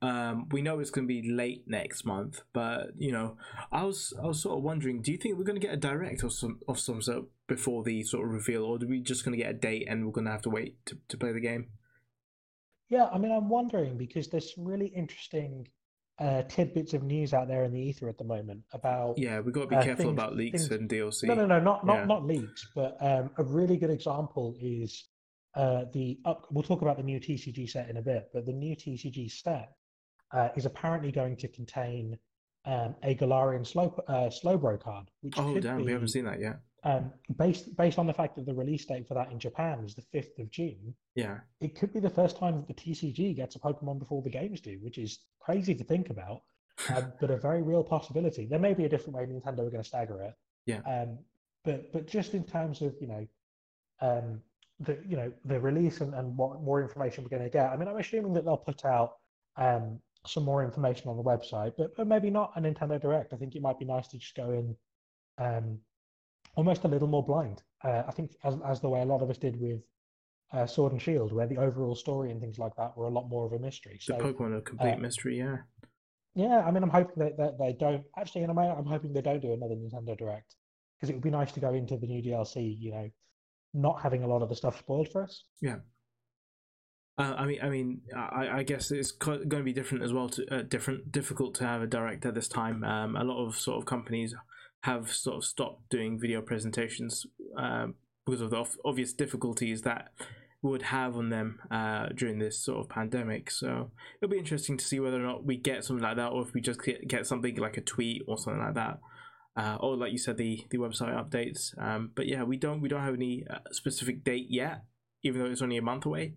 Um, we know it's going to be late next month, but you know, I was I was sort of wondering, do you think we're going to get a direct or some of some sort before the sort of reveal, or are we just going to get a date and we're going to have to wait to, to play the game? Yeah, I mean, I'm wondering because there's some really interesting uh, tidbits of news out there in the ether at the moment about. Yeah, we've got to be Uh, careful things- about leaks things- and DLC. No, no, no, not not Yeah. not leaks, but um, a really good example is uh, the up. We'll talk about the new TCG set in a bit, but the new TCG set uh, is apparently going to contain um, a Galarian slow uh, Slowbro card, which Oh damn, be we haven't seen that yet. Um, based based on the fact that the release date for that in Japan is the fifth of June, Yeah. it could be the first time that the TCG gets a Pokemon before the games do, which is crazy to think about, (laughs) um, but a very real possibility. There may be a different way Nintendo are going to stagger it. Yeah. Um, but but just in terms of you know, um, the you know the release and, and what more information we're going to get. I mean, I'm assuming that they'll put out um, some more information on the website, but but maybe not a Nintendo Direct. I think it might be nice to just go in. Um, almost a little more blind. Uh, I think as as the way a lot of us did with uh, Sword and Shield, where the overall story and things like that were a lot more of a mystery. The So Pokemon are a complete uh, mystery, yeah. yeah, I mean, I'm hoping that, that they don't actually. In a I'm hoping they don't do another Nintendo Direct because it would be nice to go into the new DLC, you know, not having a lot of the stuff spoiled for us. Uh, I mean, I mean, I, I guess it's going to be different as well. To uh, different, difficult to have a direct at this time. Um, a lot of sort of companies have sort of stopped doing video presentations um, because of the obvious difficulties that would have on them uh, during this sort of pandemic. So it'll be interesting to see whether or not we get something like that, or if we just get, get something like a tweet or something like that. Uh, or like you said, the, the website updates. Um, but yeah, we don't we don't have any uh, specific date yet, even though it's only a month away.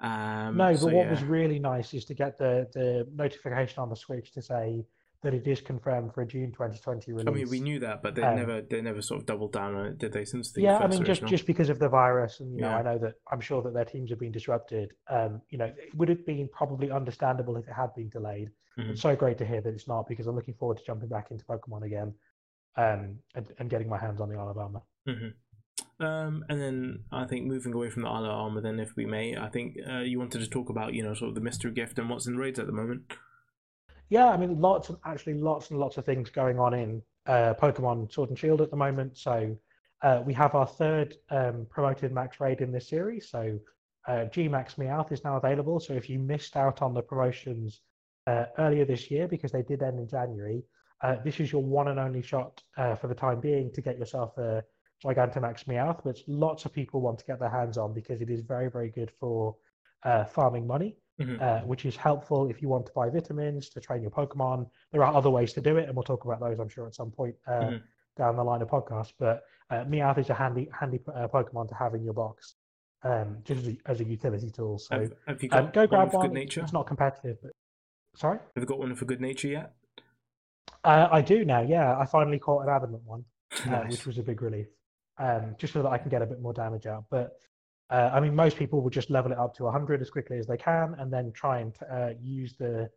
Um, no, but so, what yeah. was really nice is to get the the notification on the Switch to say that it is confirmed for a June 2020 release. I mean, we knew that, but they Um, never they never sort of doubled down on it, did they? Since the yeah, I mean, just original? just because of the virus, and you know, Yeah. I know that I'm sure that their teams have been disrupted. Um, you know, it would have been probably understandable if it had been delayed. Mhm. It's so great to hear that it's not because I'm looking forward to jumping back into Pokemon again, um, and, and getting my hands on the Alabama. Um, and then I think moving away from the Isle of Armor, then if we may, I think uh, you wanted to talk about you know sort of the mystery gift and what's in raids at the moment. Yeah, I mean, lots of actually lots and lots of things going on in uh, Pokemon Sword and Shield at the moment. So uh, we have our third um, promoted max raid in this series. So uh, G Max Meowth is now available. So if you missed out on the promotions uh, earlier this year because they did end in January, uh, this is your one and only shot uh, for the time being to get yourself a Gigantamax Meowth, which lots of people want to get their hands on because it is very, very good for uh, farming money Mhm. uh, which is helpful if you want to buy vitamins to train your Pokemon. There are other ways to do it, and we'll talk about those, I'm sure, at some point uh, Mhm. down the line of podcast. But uh, Meowth is a handy, handy uh, Pokemon to have in your box, um, just as a, as a utility tool. So Have, have you got um, go one grab for one. good nature? It's not competitive, but sorry, Have you got one for good nature yet? uh, I do now. Yeah, I finally caught an adamant one. uh, (laughs) Nice. which was a big relief, um, just so that I can get a bit more damage out. But uh, I mean, most people will just level it up to 100 as quickly as they can, and then try and uh, use the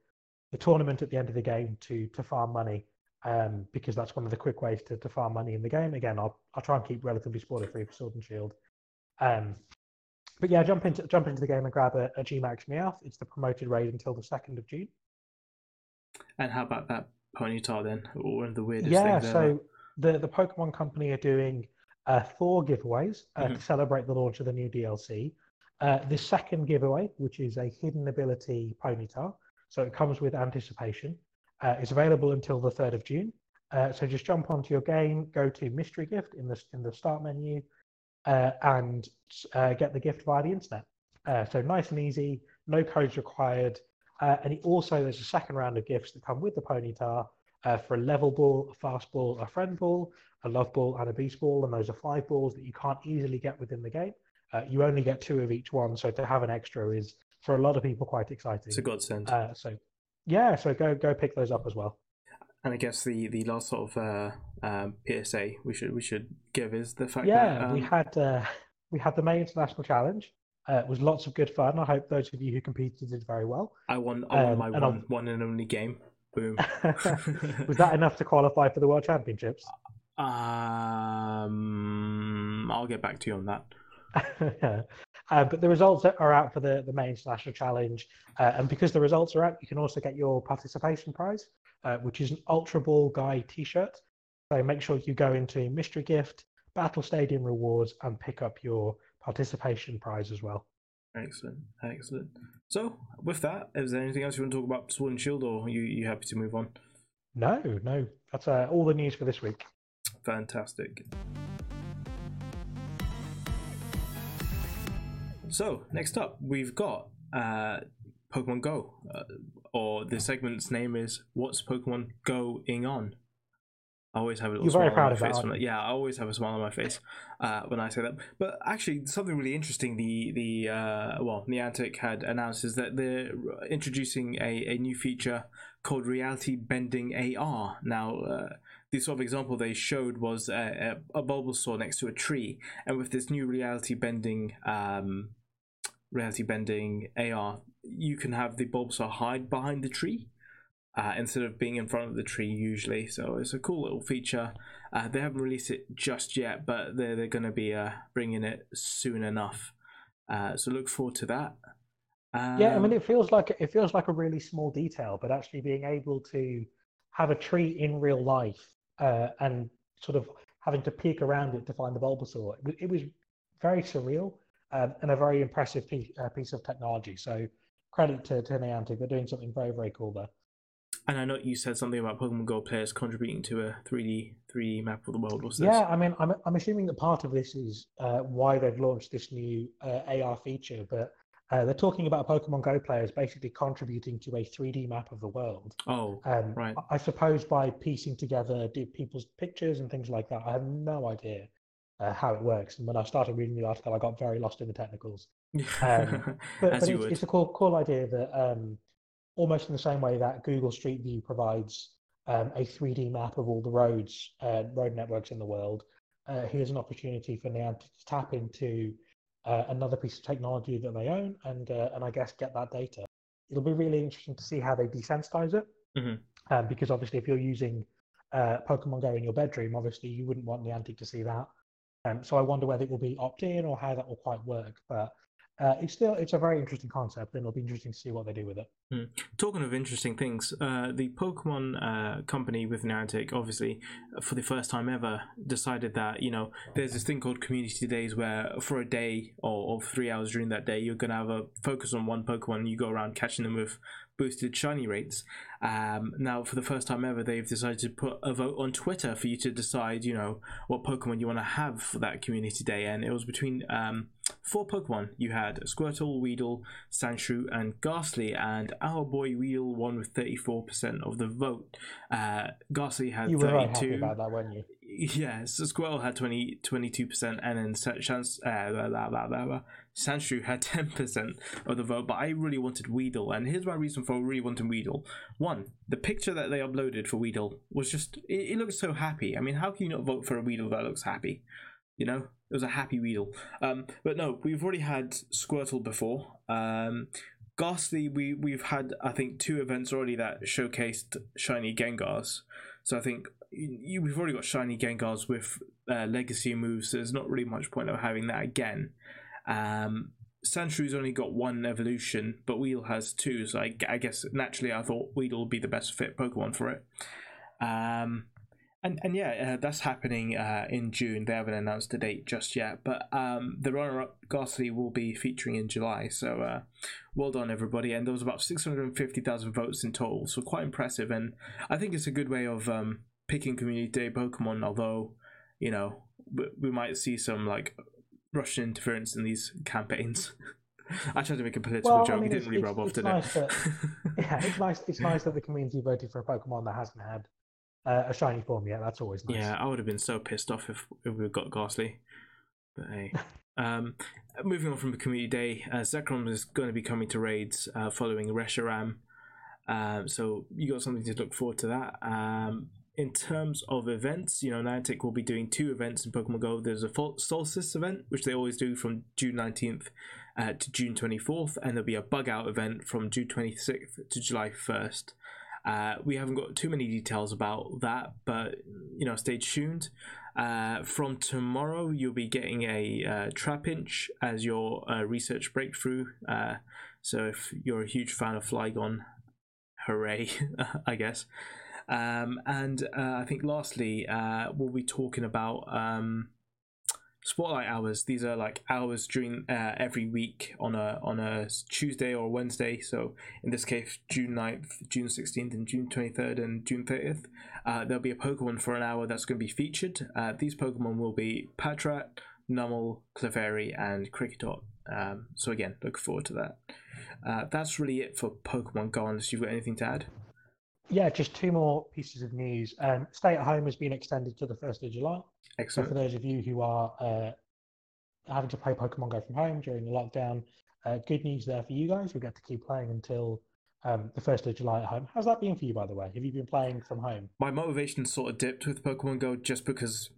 the tournament at the end of the game to to farm money, um, because that's one of the quick ways to, to farm money in the game. Again, I'll I'll try and keep relatively spoiler free for Sword and Shield. Um, but yeah, jump into jump into the game and grab a, a Gmax Meowth. It's the promoted raid until the second of June. And how about that ponytail then? One of the weirdest yeah, things so ever. the the Pokemon Company are doing uh, four giveaways uh, Mhm. to celebrate the launch of the new DLC. Uh, the second giveaway, which is a hidden ability Ponyta, so it comes with anticipation, uh, is available until the third of June. Uh, so just jump onto your game, go to mystery gift in the in the start menu, uh, and uh, get the gift via the internet. Uh, so nice and easy, no codes required. Uh, and it also there's a second round of gifts that come with the Ponyta uh, for a level ball, a fast ball, a friend ball, a love ball, and a beast ball. And those are five balls that you can't easily get within the game. Uh, you only get two of each one, so to have an extra is for a lot of people quite exciting. It's a godsend. Uh, so yeah, so go go pick those up as well. and I guess the, the last sort of uh, um, PSA we should we should give is the fact Yeah, that we um, had uh, we had the May International Challenge. Uh, it was lots of good fun. I hope those of you who competed did very well. I won I won um, my one one and only game. Boom. (laughs) was that enough to qualify for the World Championships? (laughs) Um, I'll get back to you on that. yeah. (laughs) Uh, but the results are out for the, the May International Challenge. Uh, and because the results are out, you can also get your participation prize, uh, which is an Ultra Ball Guy t shirt. So make sure you go into Mystery Gift, Battle Stadium Rewards, and pick up your participation prize as well. Excellent, excellent. So, with that, is there anything else you want to talk about Sword and Shield, or are you you happy to move on? No, no, that's uh, all the news for this week. Fantastic. So, next up, we've got uh, Pokemon Go, uh, or the segment's name is What's Pokemon Going On? I always have a little You're smile very proud on my face. When I, yeah, I always have a smile on my face uh, when I say that. But actually, something really interesting the the uh, well Niantic had announced is that they're introducing a, a new feature called Reality Bending AR. Now, uh, the sort of example they showed was a, a, a Bulbasaur next to a tree, and with this new Reality Bending um, Reality Bending AR, you can have the Bulbasaur hide behind the tree uh, instead of being in front of the tree usually. So it's a cool little feature. Uh, they haven't released it just yet, but they're they're going to be uh, bringing it soon enough. Uh, so look forward to that. Um, Yeah, I mean, it feels like it feels like a really small detail, but actually being able to have a tree in real life uh, and sort of having to peek around it to find the Bulbasaur, it was, it was very surreal um, and a very impressive piece, uh, piece of technology. So credit to, to Niantic, they're doing something very very cool there. and I know you said something about Pokemon Go players contributing to a 3D 3D map of the world. What's this? Yeah, I mean, I'm I'm assuming that part of this is uh, why they've launched this new uh, AR feature, but uh, they're talking about Pokemon Go players basically contributing to a 3D map of the world. Oh, Um, Right. I- I suppose by piecing together people's pictures and things like that. I have no idea uh, how it works. And when I started reading the article, I got very lost in the technicals. Um, (laughs) But, as but you it's, would. it's a cool, cool idea that um, almost in the same way that Google Street View provides um, a 3D map of all the roads, uh, road networks in the world, uh, here's an opportunity for Niantic to tap into uh, another piece of technology that they own and, uh, and I guess get that data. It'll be really interesting to see how they desensitize it. Mhm. Um, because obviously, if you're using uh, Pokemon Go in your bedroom, obviously you wouldn't want the Niantic to see that. Um, so I wonder whether it will be opt-in or how that will quite work. But uh, it's still it's a very interesting concept, and it'll be interesting to see what they do with it. Talking of interesting things, uh, the Pokemon uh, company with Niantic, obviously, for the first time ever, decided that you know there's this thing called community days where for a day or, or three hours during that day you're gonna have a focus on one Pokemon. and You go around catching them with boosted shiny rates. Um, now, for the first time ever, they've decided to put a vote on Twitter for you to decide, you know, what Pokemon you want to have for that community day, and it was between um, four Pokemon. You had Squirtle, Weedle, Sandshrew, and Gastly, and our boy Weedle won with 34% of the vote. Uh, Gastly had You were very happy 32. about that, weren't you? (laughs) Yeah, so Squirtle had 20, 22%, and then Sa- Chance, uh, blah, blah, blah. Sandshrew had (laughs) 10% of the vote, but I really wanted Weedle, and here's my reason for really wanting Weedle. One, the picture that they uploaded for Weedle was just, it, it looked so happy. I mean, how can you not vote for a Weedle that looks happy? You know, it was a happy Weedle. Um, but no, we've already had Squirtle before. Um, Gastly, we we've had I think two events already that showcased shiny Gengars. So I think you, we've already got shiny Gengars with uh, legacy moves. So there's not really much point of having that again. Um, Sandshrews only got one evolution, but Weedle has two. So I, I guess naturally I thought Weedle would be the best fit Pokemon for it. Um, and and yeah, uh, that's happening uh, in June. They haven't announced a date just yet, but um, the runner-up Gastly will be featuring in July. So uh, well done, everybody! And there was about six hundred fifty thousand votes in total, so quite impressive. And I think it's a good way of um, picking community day Pokemon. Although you know we, we might see some like Russian interference in these campaigns. (laughs) I tried to make a political Well, I joke. mean, it didn't really rub off, did nice it? (laughs) (laughs) Yeah, it's nice. It's nice that the community voted for a Pokemon that hasn't had uh, a shiny form yet. That's always nice. Yeah, I would have been so pissed off if, if we got Gastly. But hey. (laughs) um, moving on from the community day, uh, Zekrom is going to be coming to raids uh, following Reshiram. Um, so you got something to look forward to that. Um, in terms of events, you know, Niantic will be doing two events in Pokemon Go. There's a Solstice event, which they always do from June 19th uh, to June 24th, and there'll be a Bug Out event from June 26th to July 1st. Uh, we haven't got too many details about that, but you know, stay tuned. Uh, from tomorrow, you'll be getting a uh, Trapinch as your uh, research breakthrough. Uh, so if you're a huge fan of Flygon, hooray, (laughs) I guess. Um, and uh, I think lastly, uh, we'll be talking about um, spotlight hours. These are like hours during uh, every week on a on a Tuesday or Wednesday. So in this case, June 9th, June 16th, and June 23rd and June 30th. Uh, there'll be a Pokemon for an hour that's going to be featured. Uh, these Pokemon will be Patrat, Numel, Clefairy, and Kricketot. Um, so again, look forward to that. Uh, that's really it for Pokemon Go. Unless you've got anything to add. Yeah, just two more pieces of news. Um, stay at home has been extended to the 1st of July. So for those of you who are uh, having to play Pokemon Go from home during the lockdown, uh, good news there for you guys. You'll get to keep playing until um, the 1st of July at home. How's that been for you, by the way? Have you been playing from home? My motivation sort of dipped with Pokemon Go just because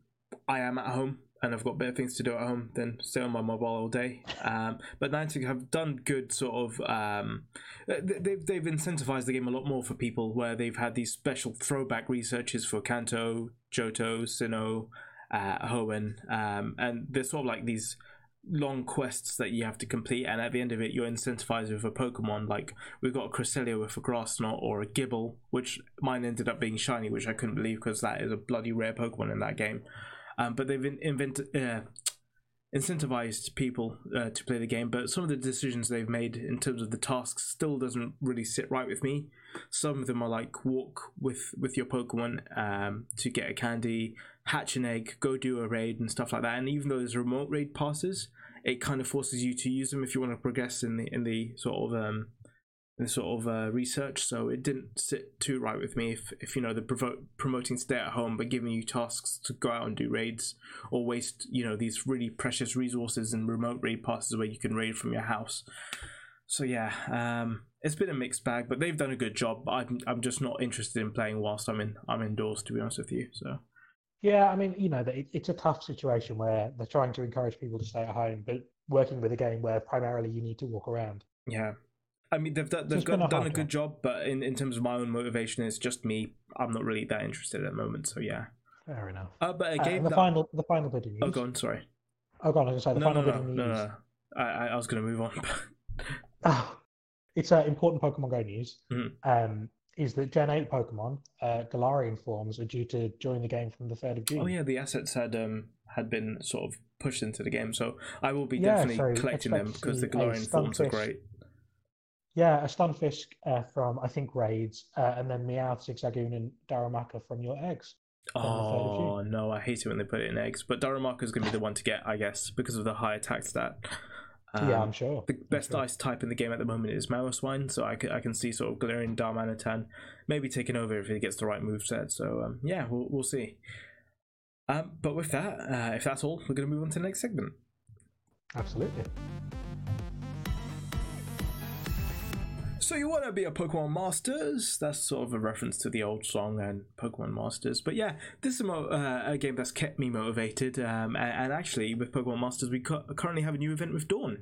I am at home and I've got better things to do at home than stay on my mobile all day. Um, but Niantic have done good sort of. Um, they've they've incentivized the game a lot more for people where they've had these special throwback researches for Kanto, Johto, Sinnoh, uh, Hoenn, um, and they're sort of like these long quests that you have to complete and at the end of it you're incentivized with a pokemon like we've got a cresselia with a grass knot or a Gible which mine ended up being shiny which i couldn't believe because that is a bloody rare pokemon in that game um, but they've in- invented uh, incentivized people uh, to play the game but some of the decisions they've made in terms of the tasks still doesn't really sit right with me. Some of them are like walk with with your pokemon um, to get a candy hatch an egg go do a raid and stuff like that. And even though there's remote raid passes it kind of forces you to use them if you want to progress in the in the sort of um, in sort of uh, research. So it didn't sit too right with me if, if you know the provo- promoting stay at home but giving you tasks to go out and do raids or waste you know these really precious resources and remote raid passes where you can raid from your house. So yeah, um, it's been a mixed bag, but they've done a good job. I'm I'm just not interested in playing whilst I'm in I'm indoors to be honest with you. So. Yeah, I mean, you know, it, it's a tough situation where they're trying to encourage people to stay at home, but working with a game where primarily you need to walk around. Yeah. I mean, they've done, they've got, a done a good job, but in, in terms of my own motivation, it's just me. I'm not really that interested at the moment. So yeah. Fair enough. Uh, but a Uh, the that. final, the final bit of news. oh, go on. Sorry. Oh, go on. I was going to say the No, no, final no, bit of news. no, no. I, I, was going to move on. (laughs) Ah, it's uh, important Pokemon Go news. Mhm. Um, is that Gen 8 Pokemon, uh, Galarian forms, are due to join the game from the 3rd of June. oh yeah, the assets had um had been sort of pushed into the game, so I will be Yeah, definitely so collecting them because the Galarian forms are great. Yeah, a Stunfisk uh, from, I think, Raids, uh, and then Meowth, Zigzagoon, and Darumaka from your eggs. on the 3rd of June. Oh no, I hate it when they put it in eggs. But Darumaka is going to be the one to get, I guess, because of the high attack stat. yeah, Um, I'm sure. The best sure. ice type in the game at the moment is Mamoswine, so I can, I can see sort of Galarian Darmanitan maybe taking over if he gets the right move set. So um, yeah, we'll, we'll see. Um, but with that, uh, if that's all, we're going to move on to the next segment. Absolutely. So you want to be a Pokemon Masters? That's sort of a reference to the old song and Pokemon Masters. But yeah, this is a, uh, a game that's kept me motivated. Um, and, and actually, with Pokemon Masters, we cu- currently have a new event with Dawn.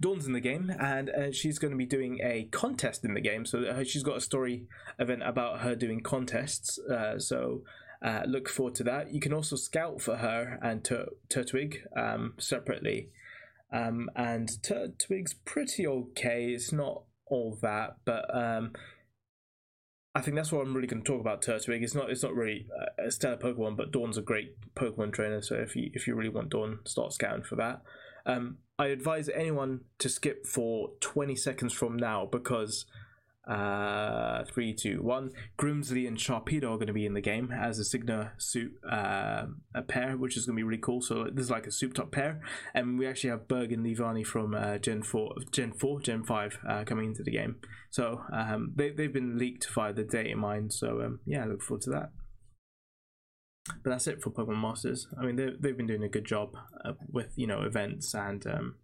Dawn's in the game, and uh, she's going to be doing a contest in the game. So uh, she's got a story event about her doing contests. Uh, so. Uh, look forward to that. You can also scout for her and Tur- Turtwig um, separately. Um, and Turtwig's pretty okay. It's not all that, but um, I think that's what I'm really going to talk about. Turtwig. It's not. It's not really a stellar Pokemon, but Dawn's a great Pokemon trainer. So if you if you really want Dawn, start scouting for that. Um, I advise anyone to skip for 20 seconds from now because. Uh, three, two, one. Grimsley and Sharpedo are going to be in the game as a Signa suit uh, a pair, which is going to be really cool. So this is like a soup top pair, and we actually have Burgh and Leavanny from uh, Gen four, Gen four, Gen five uh, coming into the game. So um, they they've been leaked via the data mine. So um, yeah, I look forward to that. But that's it for Pokemon Masters. I mean, they they've been doing a good job uh, with you know events and um,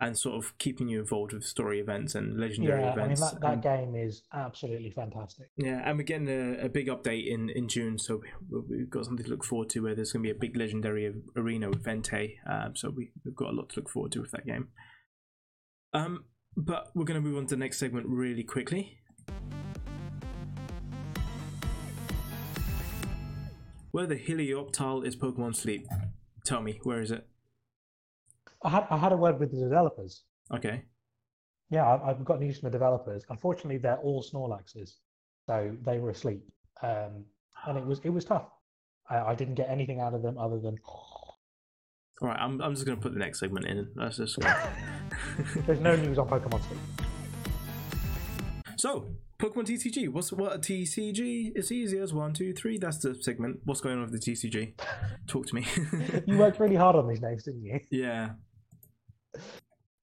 and sort of keeping you involved with story events and legendary Yeah, I mean, events. that, that and- game is absolutely fantastic. yeah, and we're getting a, a big update in, in June, so we- we've got something to look forward to. Where there's going to be a big legendary arena with Vente, um, so we, we've got a lot to look forward to with that game. Um, but we're going to move on to the next segment really quickly. Where the Helioptile is Pokemon Sleep? Tell me, where is it? I had, I had a word with the developers. Okay. Yeah, I- I've got news from the developers. Unfortunately, they're all Snorlaxes, so they were asleep, um, and it was it was tough. I, I didn't get anything out of them other than All right, I'm, I'm just going to put the next segment in. Let's just (laughs) there's no news on Pokemon Sleep. So, Pokemon TCG. What's what a TCG? It's easy as one, two, three. That's the segment. What's going on with the TCG? Talk to me. (laughs) You worked really hard on these names, didn't you? yeah.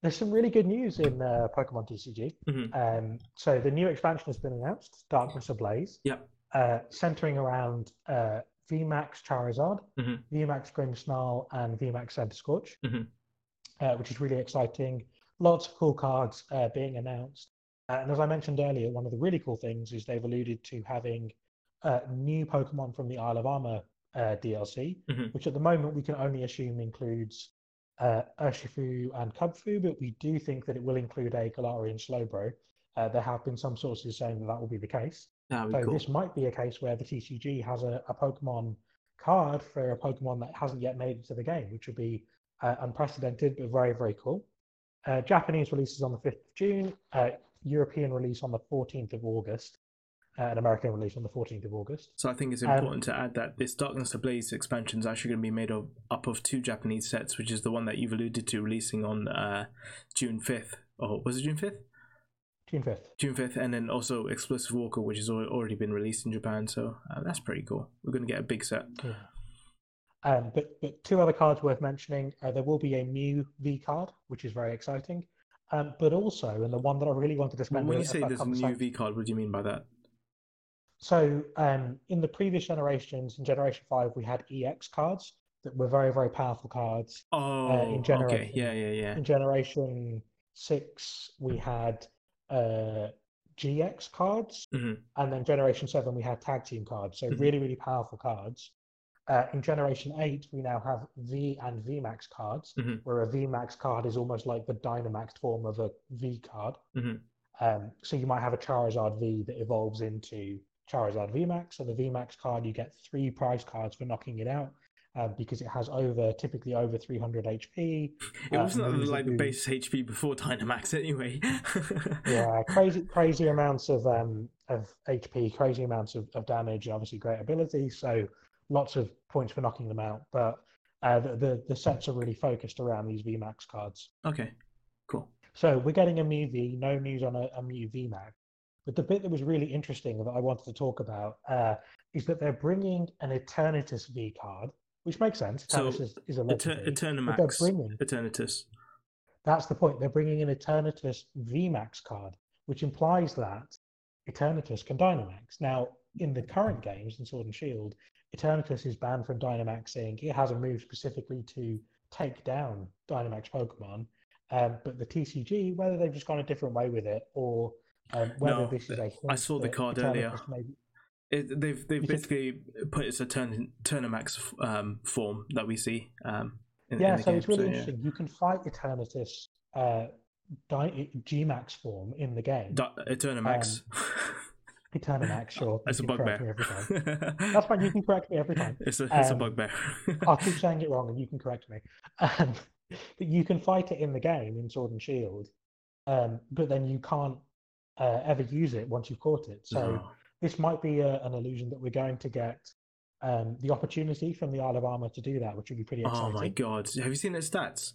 There's some really good news in uh, Pokemon TCG. Mhm. Um, so the new expansion has been announced, Darkness Ablaze, Yep. uh, centering around uh, VMAX Charizard, Mhm. VMAX Grimmsnarl, and VMAX Centiskorch, Mhm. uh, which is really exciting. Lots of cool cards uh, being announced. Uh, and as I mentioned earlier, one of the really cool things is they've alluded to having uh, new Pokemon from the Isle of Armor uh, DLC, Mhm. which at the moment we can only assume includes uh, Urshifu and Kubfu, but we do think that it will include a Galarian Slowbro. Uh, there have been some sources saying that that will be the case. Would So cool. this might be a case where the TCG has a, a Pokemon card for a Pokemon that hasn't yet made it to the game, which would be uh, unprecedented but very very cool. Uh, Japanese release is on the 5th of June, uh, European release on the 14th of August, uh, and American release on the 14th of August. So I think it's Um, important to add that this Darkness Ablaze expansion is actually going to be made of, up of two Japanese sets, which is the one that you've alluded to releasing on uh, June 5th. Oh, was it June 5th? June 5th. June 5th, and then also Explosive Walker, which has already been released in Japan. So uh, that's pretty cool. We're going to get a big set. Yeah. Um, but, but two other cards worth mentioning. Uh, there will be a Mew V card, which is very exciting. Um, but also, and the one that I really wanted to spend when you say there's a new V card, what do you mean by that? So um, in the previous generations, in Generation Five, we had EX cards that were very, very powerful cards. Oh, okay. generation. Yeah, yeah, yeah. In Generation Six, we had uh, GX cards, Mhm. and then Generation Seven, we had tag team cards. So Mhm. really, really powerful cards. Uh, in Generation Eight, we now have V and VMAX cards, Mhm. where a VMAX card is almost like the Dynamax form of a V card. Mhm. Um, so you might have a Charizard V that evolves into Charizard VMAX. So the VMAX card, you get three prize cards for knocking it out um, because it has over, typically over 300 HP. It uh, wasn't like the base HP before Dynamax anyway. (laughs) Yeah, crazy, crazy amounts of um, of HP, crazy amounts of, of damage, and obviously great ability. So lots of points for knocking them out. But uh, the, the the sets are really focused around these VMAX cards. okay, cool. So we're getting a Mew V, no news on a, a Mew VMAX. But the bit that was really interesting that I wanted to talk about uh, is that they're bringing an Eternatus V card, which makes sense. So, Eternatus is, is a Eter- legendary. but they're Eternamax, bringing, Eternatus. that's the point. They're bringing an Eternatus VMAX card, which implies that Eternatus can Dynamax. Now, in the current games in Sword and Shield, Eternatus is banned from Dynamaxing. It has a move specifically to take down Dynamax Pokemon. Um, but the TCG, whether they've just gone a different way with it or um, whether No, this is a I saw the card earlier. Maybe, It, they've they've can- basically put it's a turn Turnamax um, form that we see. Um, in, yeah, in so game. it's really yeah. interesting. You can fight Eternatus uh, Dy- Gmax form in the game. Da- Eternamax. Eternamax, (laughs) sure. it's a you can correct me bugbear. (laughs) That's fine. You can correct me every time. It's a it's a Um, bugbear. I'll keep (laughs) saying it wrong, and you can correct me. Um, but you can fight it in the game in Sword and Shield, um, but then you can't uh, ever use it once you've caught it. So No. this might be a, an illusion that we're going to get um, the opportunity from the Isle of Armor to do that, which would be pretty exciting. Oh my god! Have you seen its stats?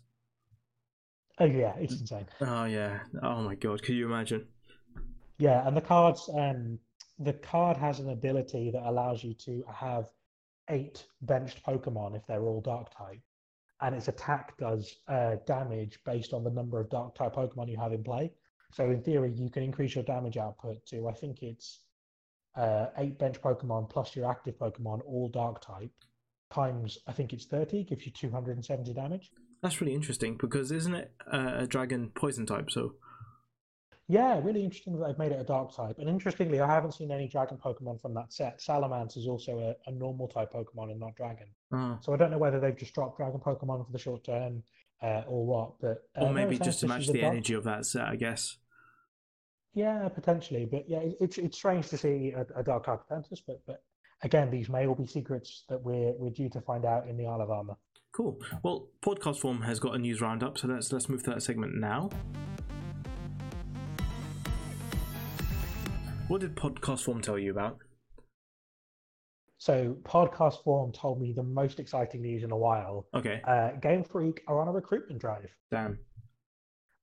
Oh yeah, it's insane. Oh yeah. Oh my god! Could you imagine? Yeah, and the cards, um, the card has an ability that allows you to have eight benched Pokemon if they're all Dark type, and its attack does uh, damage based on the number of Dark type Pokemon you have in play. So in theory, you can increase your damage output to I think it's uh, eight bench Pokemon plus your active Pokemon, all Dark type, times I think it's thirty, gives you two hundred and seventy damage. That's really interesting because isn't it uh, a dragon poison type? So Yeah, really interesting that they've made it a dark type. And interestingly, I haven't seen any dragon Pokemon from that set. Salamence is also a, a normal type Pokemon and not dragon. oh. So I don't know whether they've just dropped dragon Pokemon for the short term uh, or what. But uh, or maybe just to match this is a the energy of that set, I guess. Yeah, potentially. But yeah, it- it's it's strange to see a, a dark Apprentice. But but again, these may all be secrets that we're we're due to find out in the Isle of Armor. Cool. Well, podcast form has got a news roundup, so let's let's move to that segment now. What did podcast form tell you about? So podcast form told me the most exciting news in a while. Okay. Uh, Game Freak are on a recruitment drive. Damn.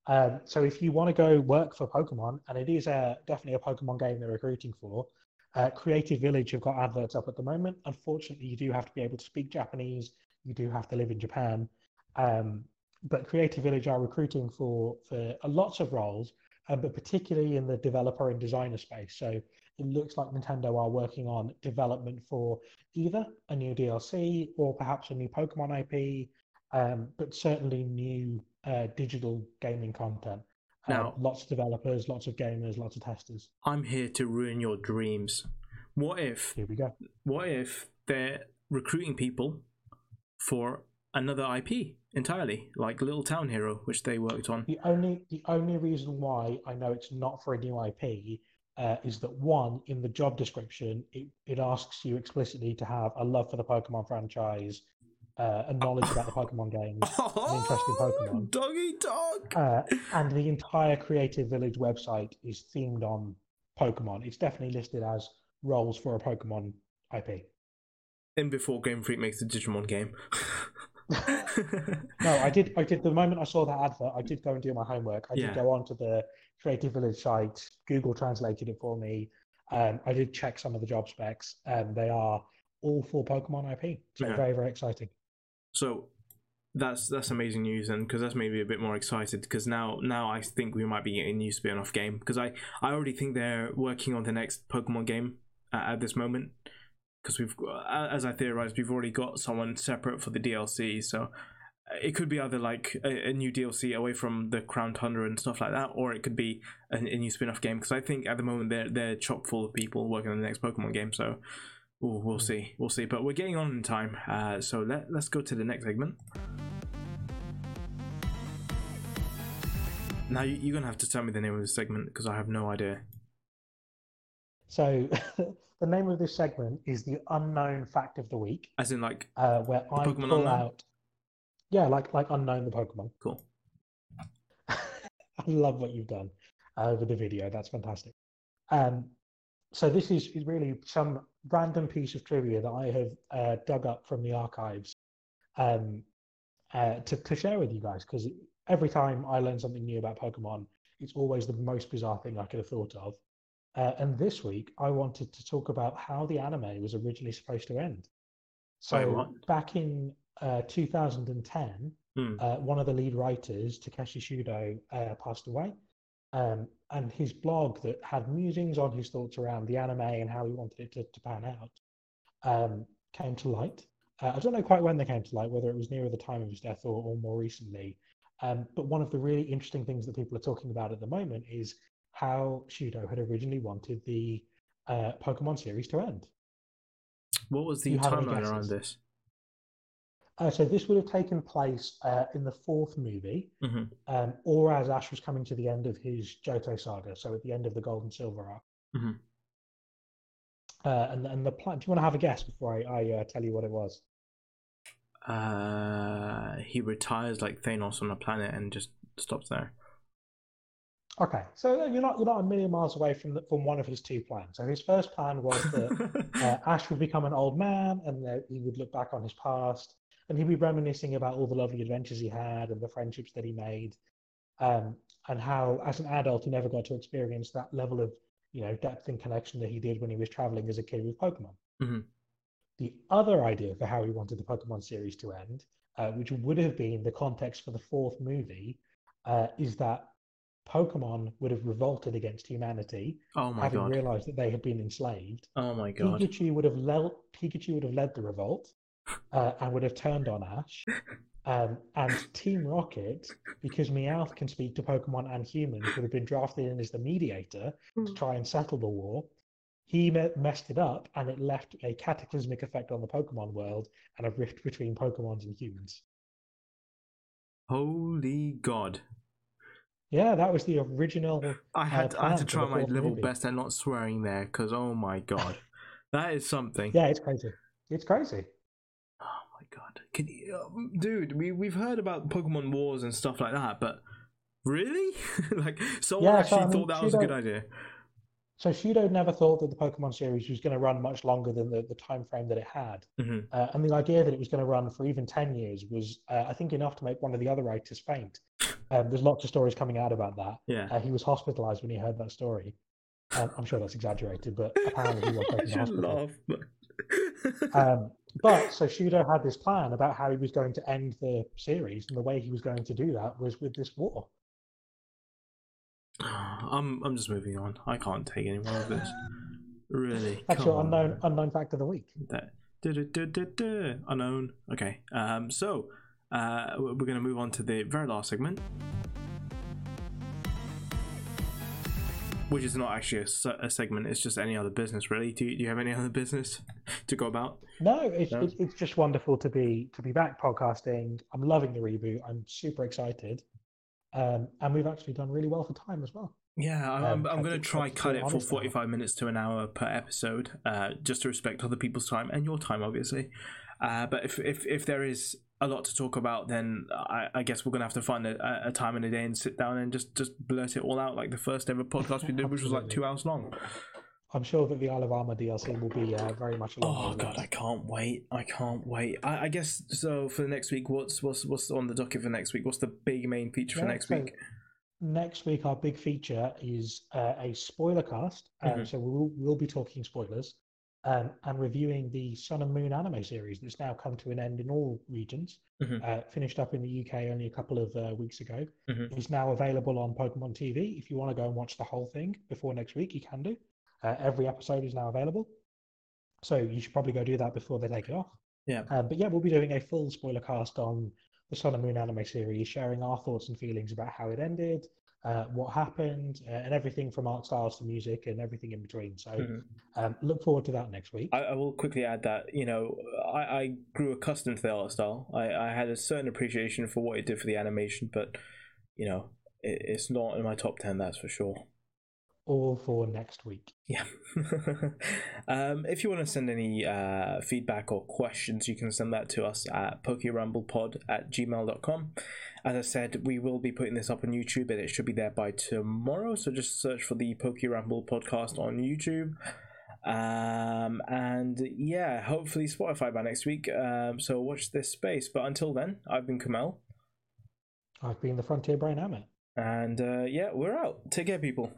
Um, so if you want to go work for Pokemon, and it is a, definitely a Pokemon game they're recruiting for, uh, Creative Village have got adverts up at the moment. Unfortunately, you do have to be able to speak Japanese. You do have to live in Japan. Um, but Creative Village are recruiting for for lots of roles, um, but particularly in the developer and designer space. So it looks like Nintendo are working on development for either a new DLC or perhaps a new Pokemon IP, um, but certainly new uh, digital gaming content. Uh, Now- lots of developers, lots of gamers, lots of testers. I'm here to ruin your dreams. What if Here we go. what if they're recruiting people for another IP entirely, like Little Town Hero, which they worked on? The only the only reason why I know it's not for a new IP uh, is that one in the job description it, it asks you explicitly to have a love for the Pokemon franchise, uh, a knowledge about the Pokemon games, (laughs) an interest in Pokemon, Doggy dog. uh, and the entire Creative Village website is themed on Pokemon. It's definitely listed as roles for a Pokemon IP. And before Game Freak makes the Digimon game. (laughs) (laughs) No, I did. I did. The moment I saw that advert, I did go and do my homework. I Yeah. did go onto the Creative Village site. Google translated it for me. Um, I did check some of the job specs, and they are all for Pokemon IP. So Yeah. very, very exciting. So that's that's amazing news, and because that's made me a bit more excited. Because now now I think we might be getting a new spin-off game. Because I I already think they're working on the next Pokemon game at, at this moment. Because we've as I theorized, we've already got someone separate for the DLC. So it could be either like a, a new DLC away from the Crown Tundra and stuff like that, or it could be a, a new spin-off game. Because I think at the moment they're they're chock full of people working on the next Pokemon game. So. Ooh, we'll see, we'll see. But we're getting on in time, uh, so let, let's go to the next segment. Now you're gonna have to tell me the name of the segment because I have no idea. So (laughs) the name of this segment is the unknown fact of the week, As in, like, uh, where I Pokemon pull Unknown? out. Yeah, like like unknown the Pokemon. cool. (laughs) I love what you've done uh, with the video. That's fantastic. Um, so this is, is really some random piece of trivia that I have uh, dug up from the archives um, uh, to, to share with you guys because every time I learn something new about Pokemon, it's always the most bizarre thing I could have thought of. Uh, and this week, I wanted to talk about how the anime was originally supposed to end. So back in uh, 2010, Hmm. uh, one of the lead writers, Takeshi Shudo, uh, passed away. Um, and his blog that had musings on his thoughts around the anime and how he wanted it to, to pan out um, came to light. Uh, I don't know quite when they came to light, whether it was nearer the time of his death or, or more recently. Um, but one of the really interesting things that people are talking about at the moment is how Shudo had originally wanted the uh, Pokemon series to end. What was the You have any timeline around this? Uh, so this would have taken place uh, in the fourth movie, hmm um, or as Ash was coming to the end of his Johto saga, so at the end of the Gold and Silver arc. Mhm. Uh, and and the plan. Do you want to have a guess before I, I uh, tell you what it was? Uh, he retires like Thanos on a planet and just stops there. Okay, so you're not you're not a million miles away from the, from one of his two plans. So his first plan was that (laughs) uh, Ash would become an old man, and that he would look back on his past, and he'd be reminiscing about all the lovely adventures he had and the friendships that he made, um, and how, as an adult, he never got to experience that level of you know depth and connection that he did when he was traveling as a kid with Pokemon. Mhm. The other idea for how he wanted the Pokemon series to end, uh, which would have been the context for the fourth movie, uh, is that Pokemon would have revolted against humanity, oh my having god! realized that they had been enslaved. Oh my god! Pikachu would have led Pikachu would have led the revolt uh, and would have turned on Ash. (laughs) Um, and Team Rocket, because Meowth can speak to Pokemon and humans, would have been drafted in as the mediator to try and settle the war. He me- messed it up, and it left a cataclysmic effect on the Pokemon world and a rift between Pokemons and humans. Holy god! Yeah, that was the original. I had I had to try my level movie. best at not swearing there because oh my god, (laughs) that is something. Yeah, it's crazy. It's crazy. Oh my god, Can you, um, dude, we we've heard about Pokemon Wars and stuff like that, but really, (laughs) like someone Yeah, so, actually I mean, thought that was a good idea. So Shudo never thought that the Pokemon series was going to run much longer than the, the time frame that it had. hmm Uh, and the idea that it was going to run for even 10 years was, uh, I think, enough to make one of the other writers faint. Um, there's lots of stories coming out about that. Yeah, Uh, he was hospitalized when he heard that story. Um, I'm sure that's exaggerated, but (laughs) apparently he was taken to hospital. laugh. But... (laughs) Um, But so Shudo had this plan about how he was going to end the series, and the way he was going to do that was with this war. (sighs) I'm I'm just moving on. I can't take any more of this. Really? That's your unknown unknown fact of the week. That duh, duh, duh. unknown. Okay. Um. So, uh, we're going to move on to the very last segment, which is not actually a, a segment. It's just any other business, really. Do you, do you have any (laughs) other business to go about? No, it's, No? it's it's just wonderful to be to be back podcasting. I'm loving the reboot. I'm super excited, um, and we've actually done really well for time as well. Yeah, I'm, Um, I'm, going to try cut it for honest now. 45 minutes to an hour per episode, uh, just to respect other people's time and your time, obviously. Uh, but if, if if there is a lot to talk about, then I, I guess we're going to have to find a, a time in a day and sit down and just, just blurt it all out like the first ever podcast we did, which was like two hours long. I'm sure that the Isle of Armor DLC will be uh, very much along Oh god. I can't wait! I can't wait. I, I guess so. For the next week, what's what's what's on the docket for next week? What's the big main feature for next so week? Next week, our big feature is uh, a spoiler cast. Um, Mhm. So we'll, we'll be talking spoilers um, and reviewing the Sun and Moon anime series that's now come to an end in all regions. Mhm. Uh, finished up in the UK only a couple of uh, weeks ago. Mhm. It's now available on Pokemon TV. If you want to go and watch the whole thing before next week, you can do. Uh, every episode is now available. So you should probably go do that before they take it off. Yeah. Um, but yeah, we'll be doing a full spoiler cast on the Sun and Moon anime series, sharing our thoughts and feelings about how it ended, uh, what happened, uh, and everything from art styles to music and everything in between. So Mhm. um, look forward to that next week. I, I will quickly add that you know I, I grew accustomed to the art style. I, I had a certain appreciation for what it did for the animation, but you know it, it's not in my top ten. That's for sure. All for next week. Yeah. (laughs) um, if you want to send any uh, feedback or questions, you can send that to us at pokeramblepod at gmail.com. As I said, we will be putting this up on YouTube and it should be there by tomorrow. So just search for the Pokeramble podcast on YouTube. Um, and yeah, hopefully Spotify by next week. Um, so watch this space. But until then, I've been Kumail. I've been the Frontier Brain Amit. And uh, yeah, we're out. Take care, people.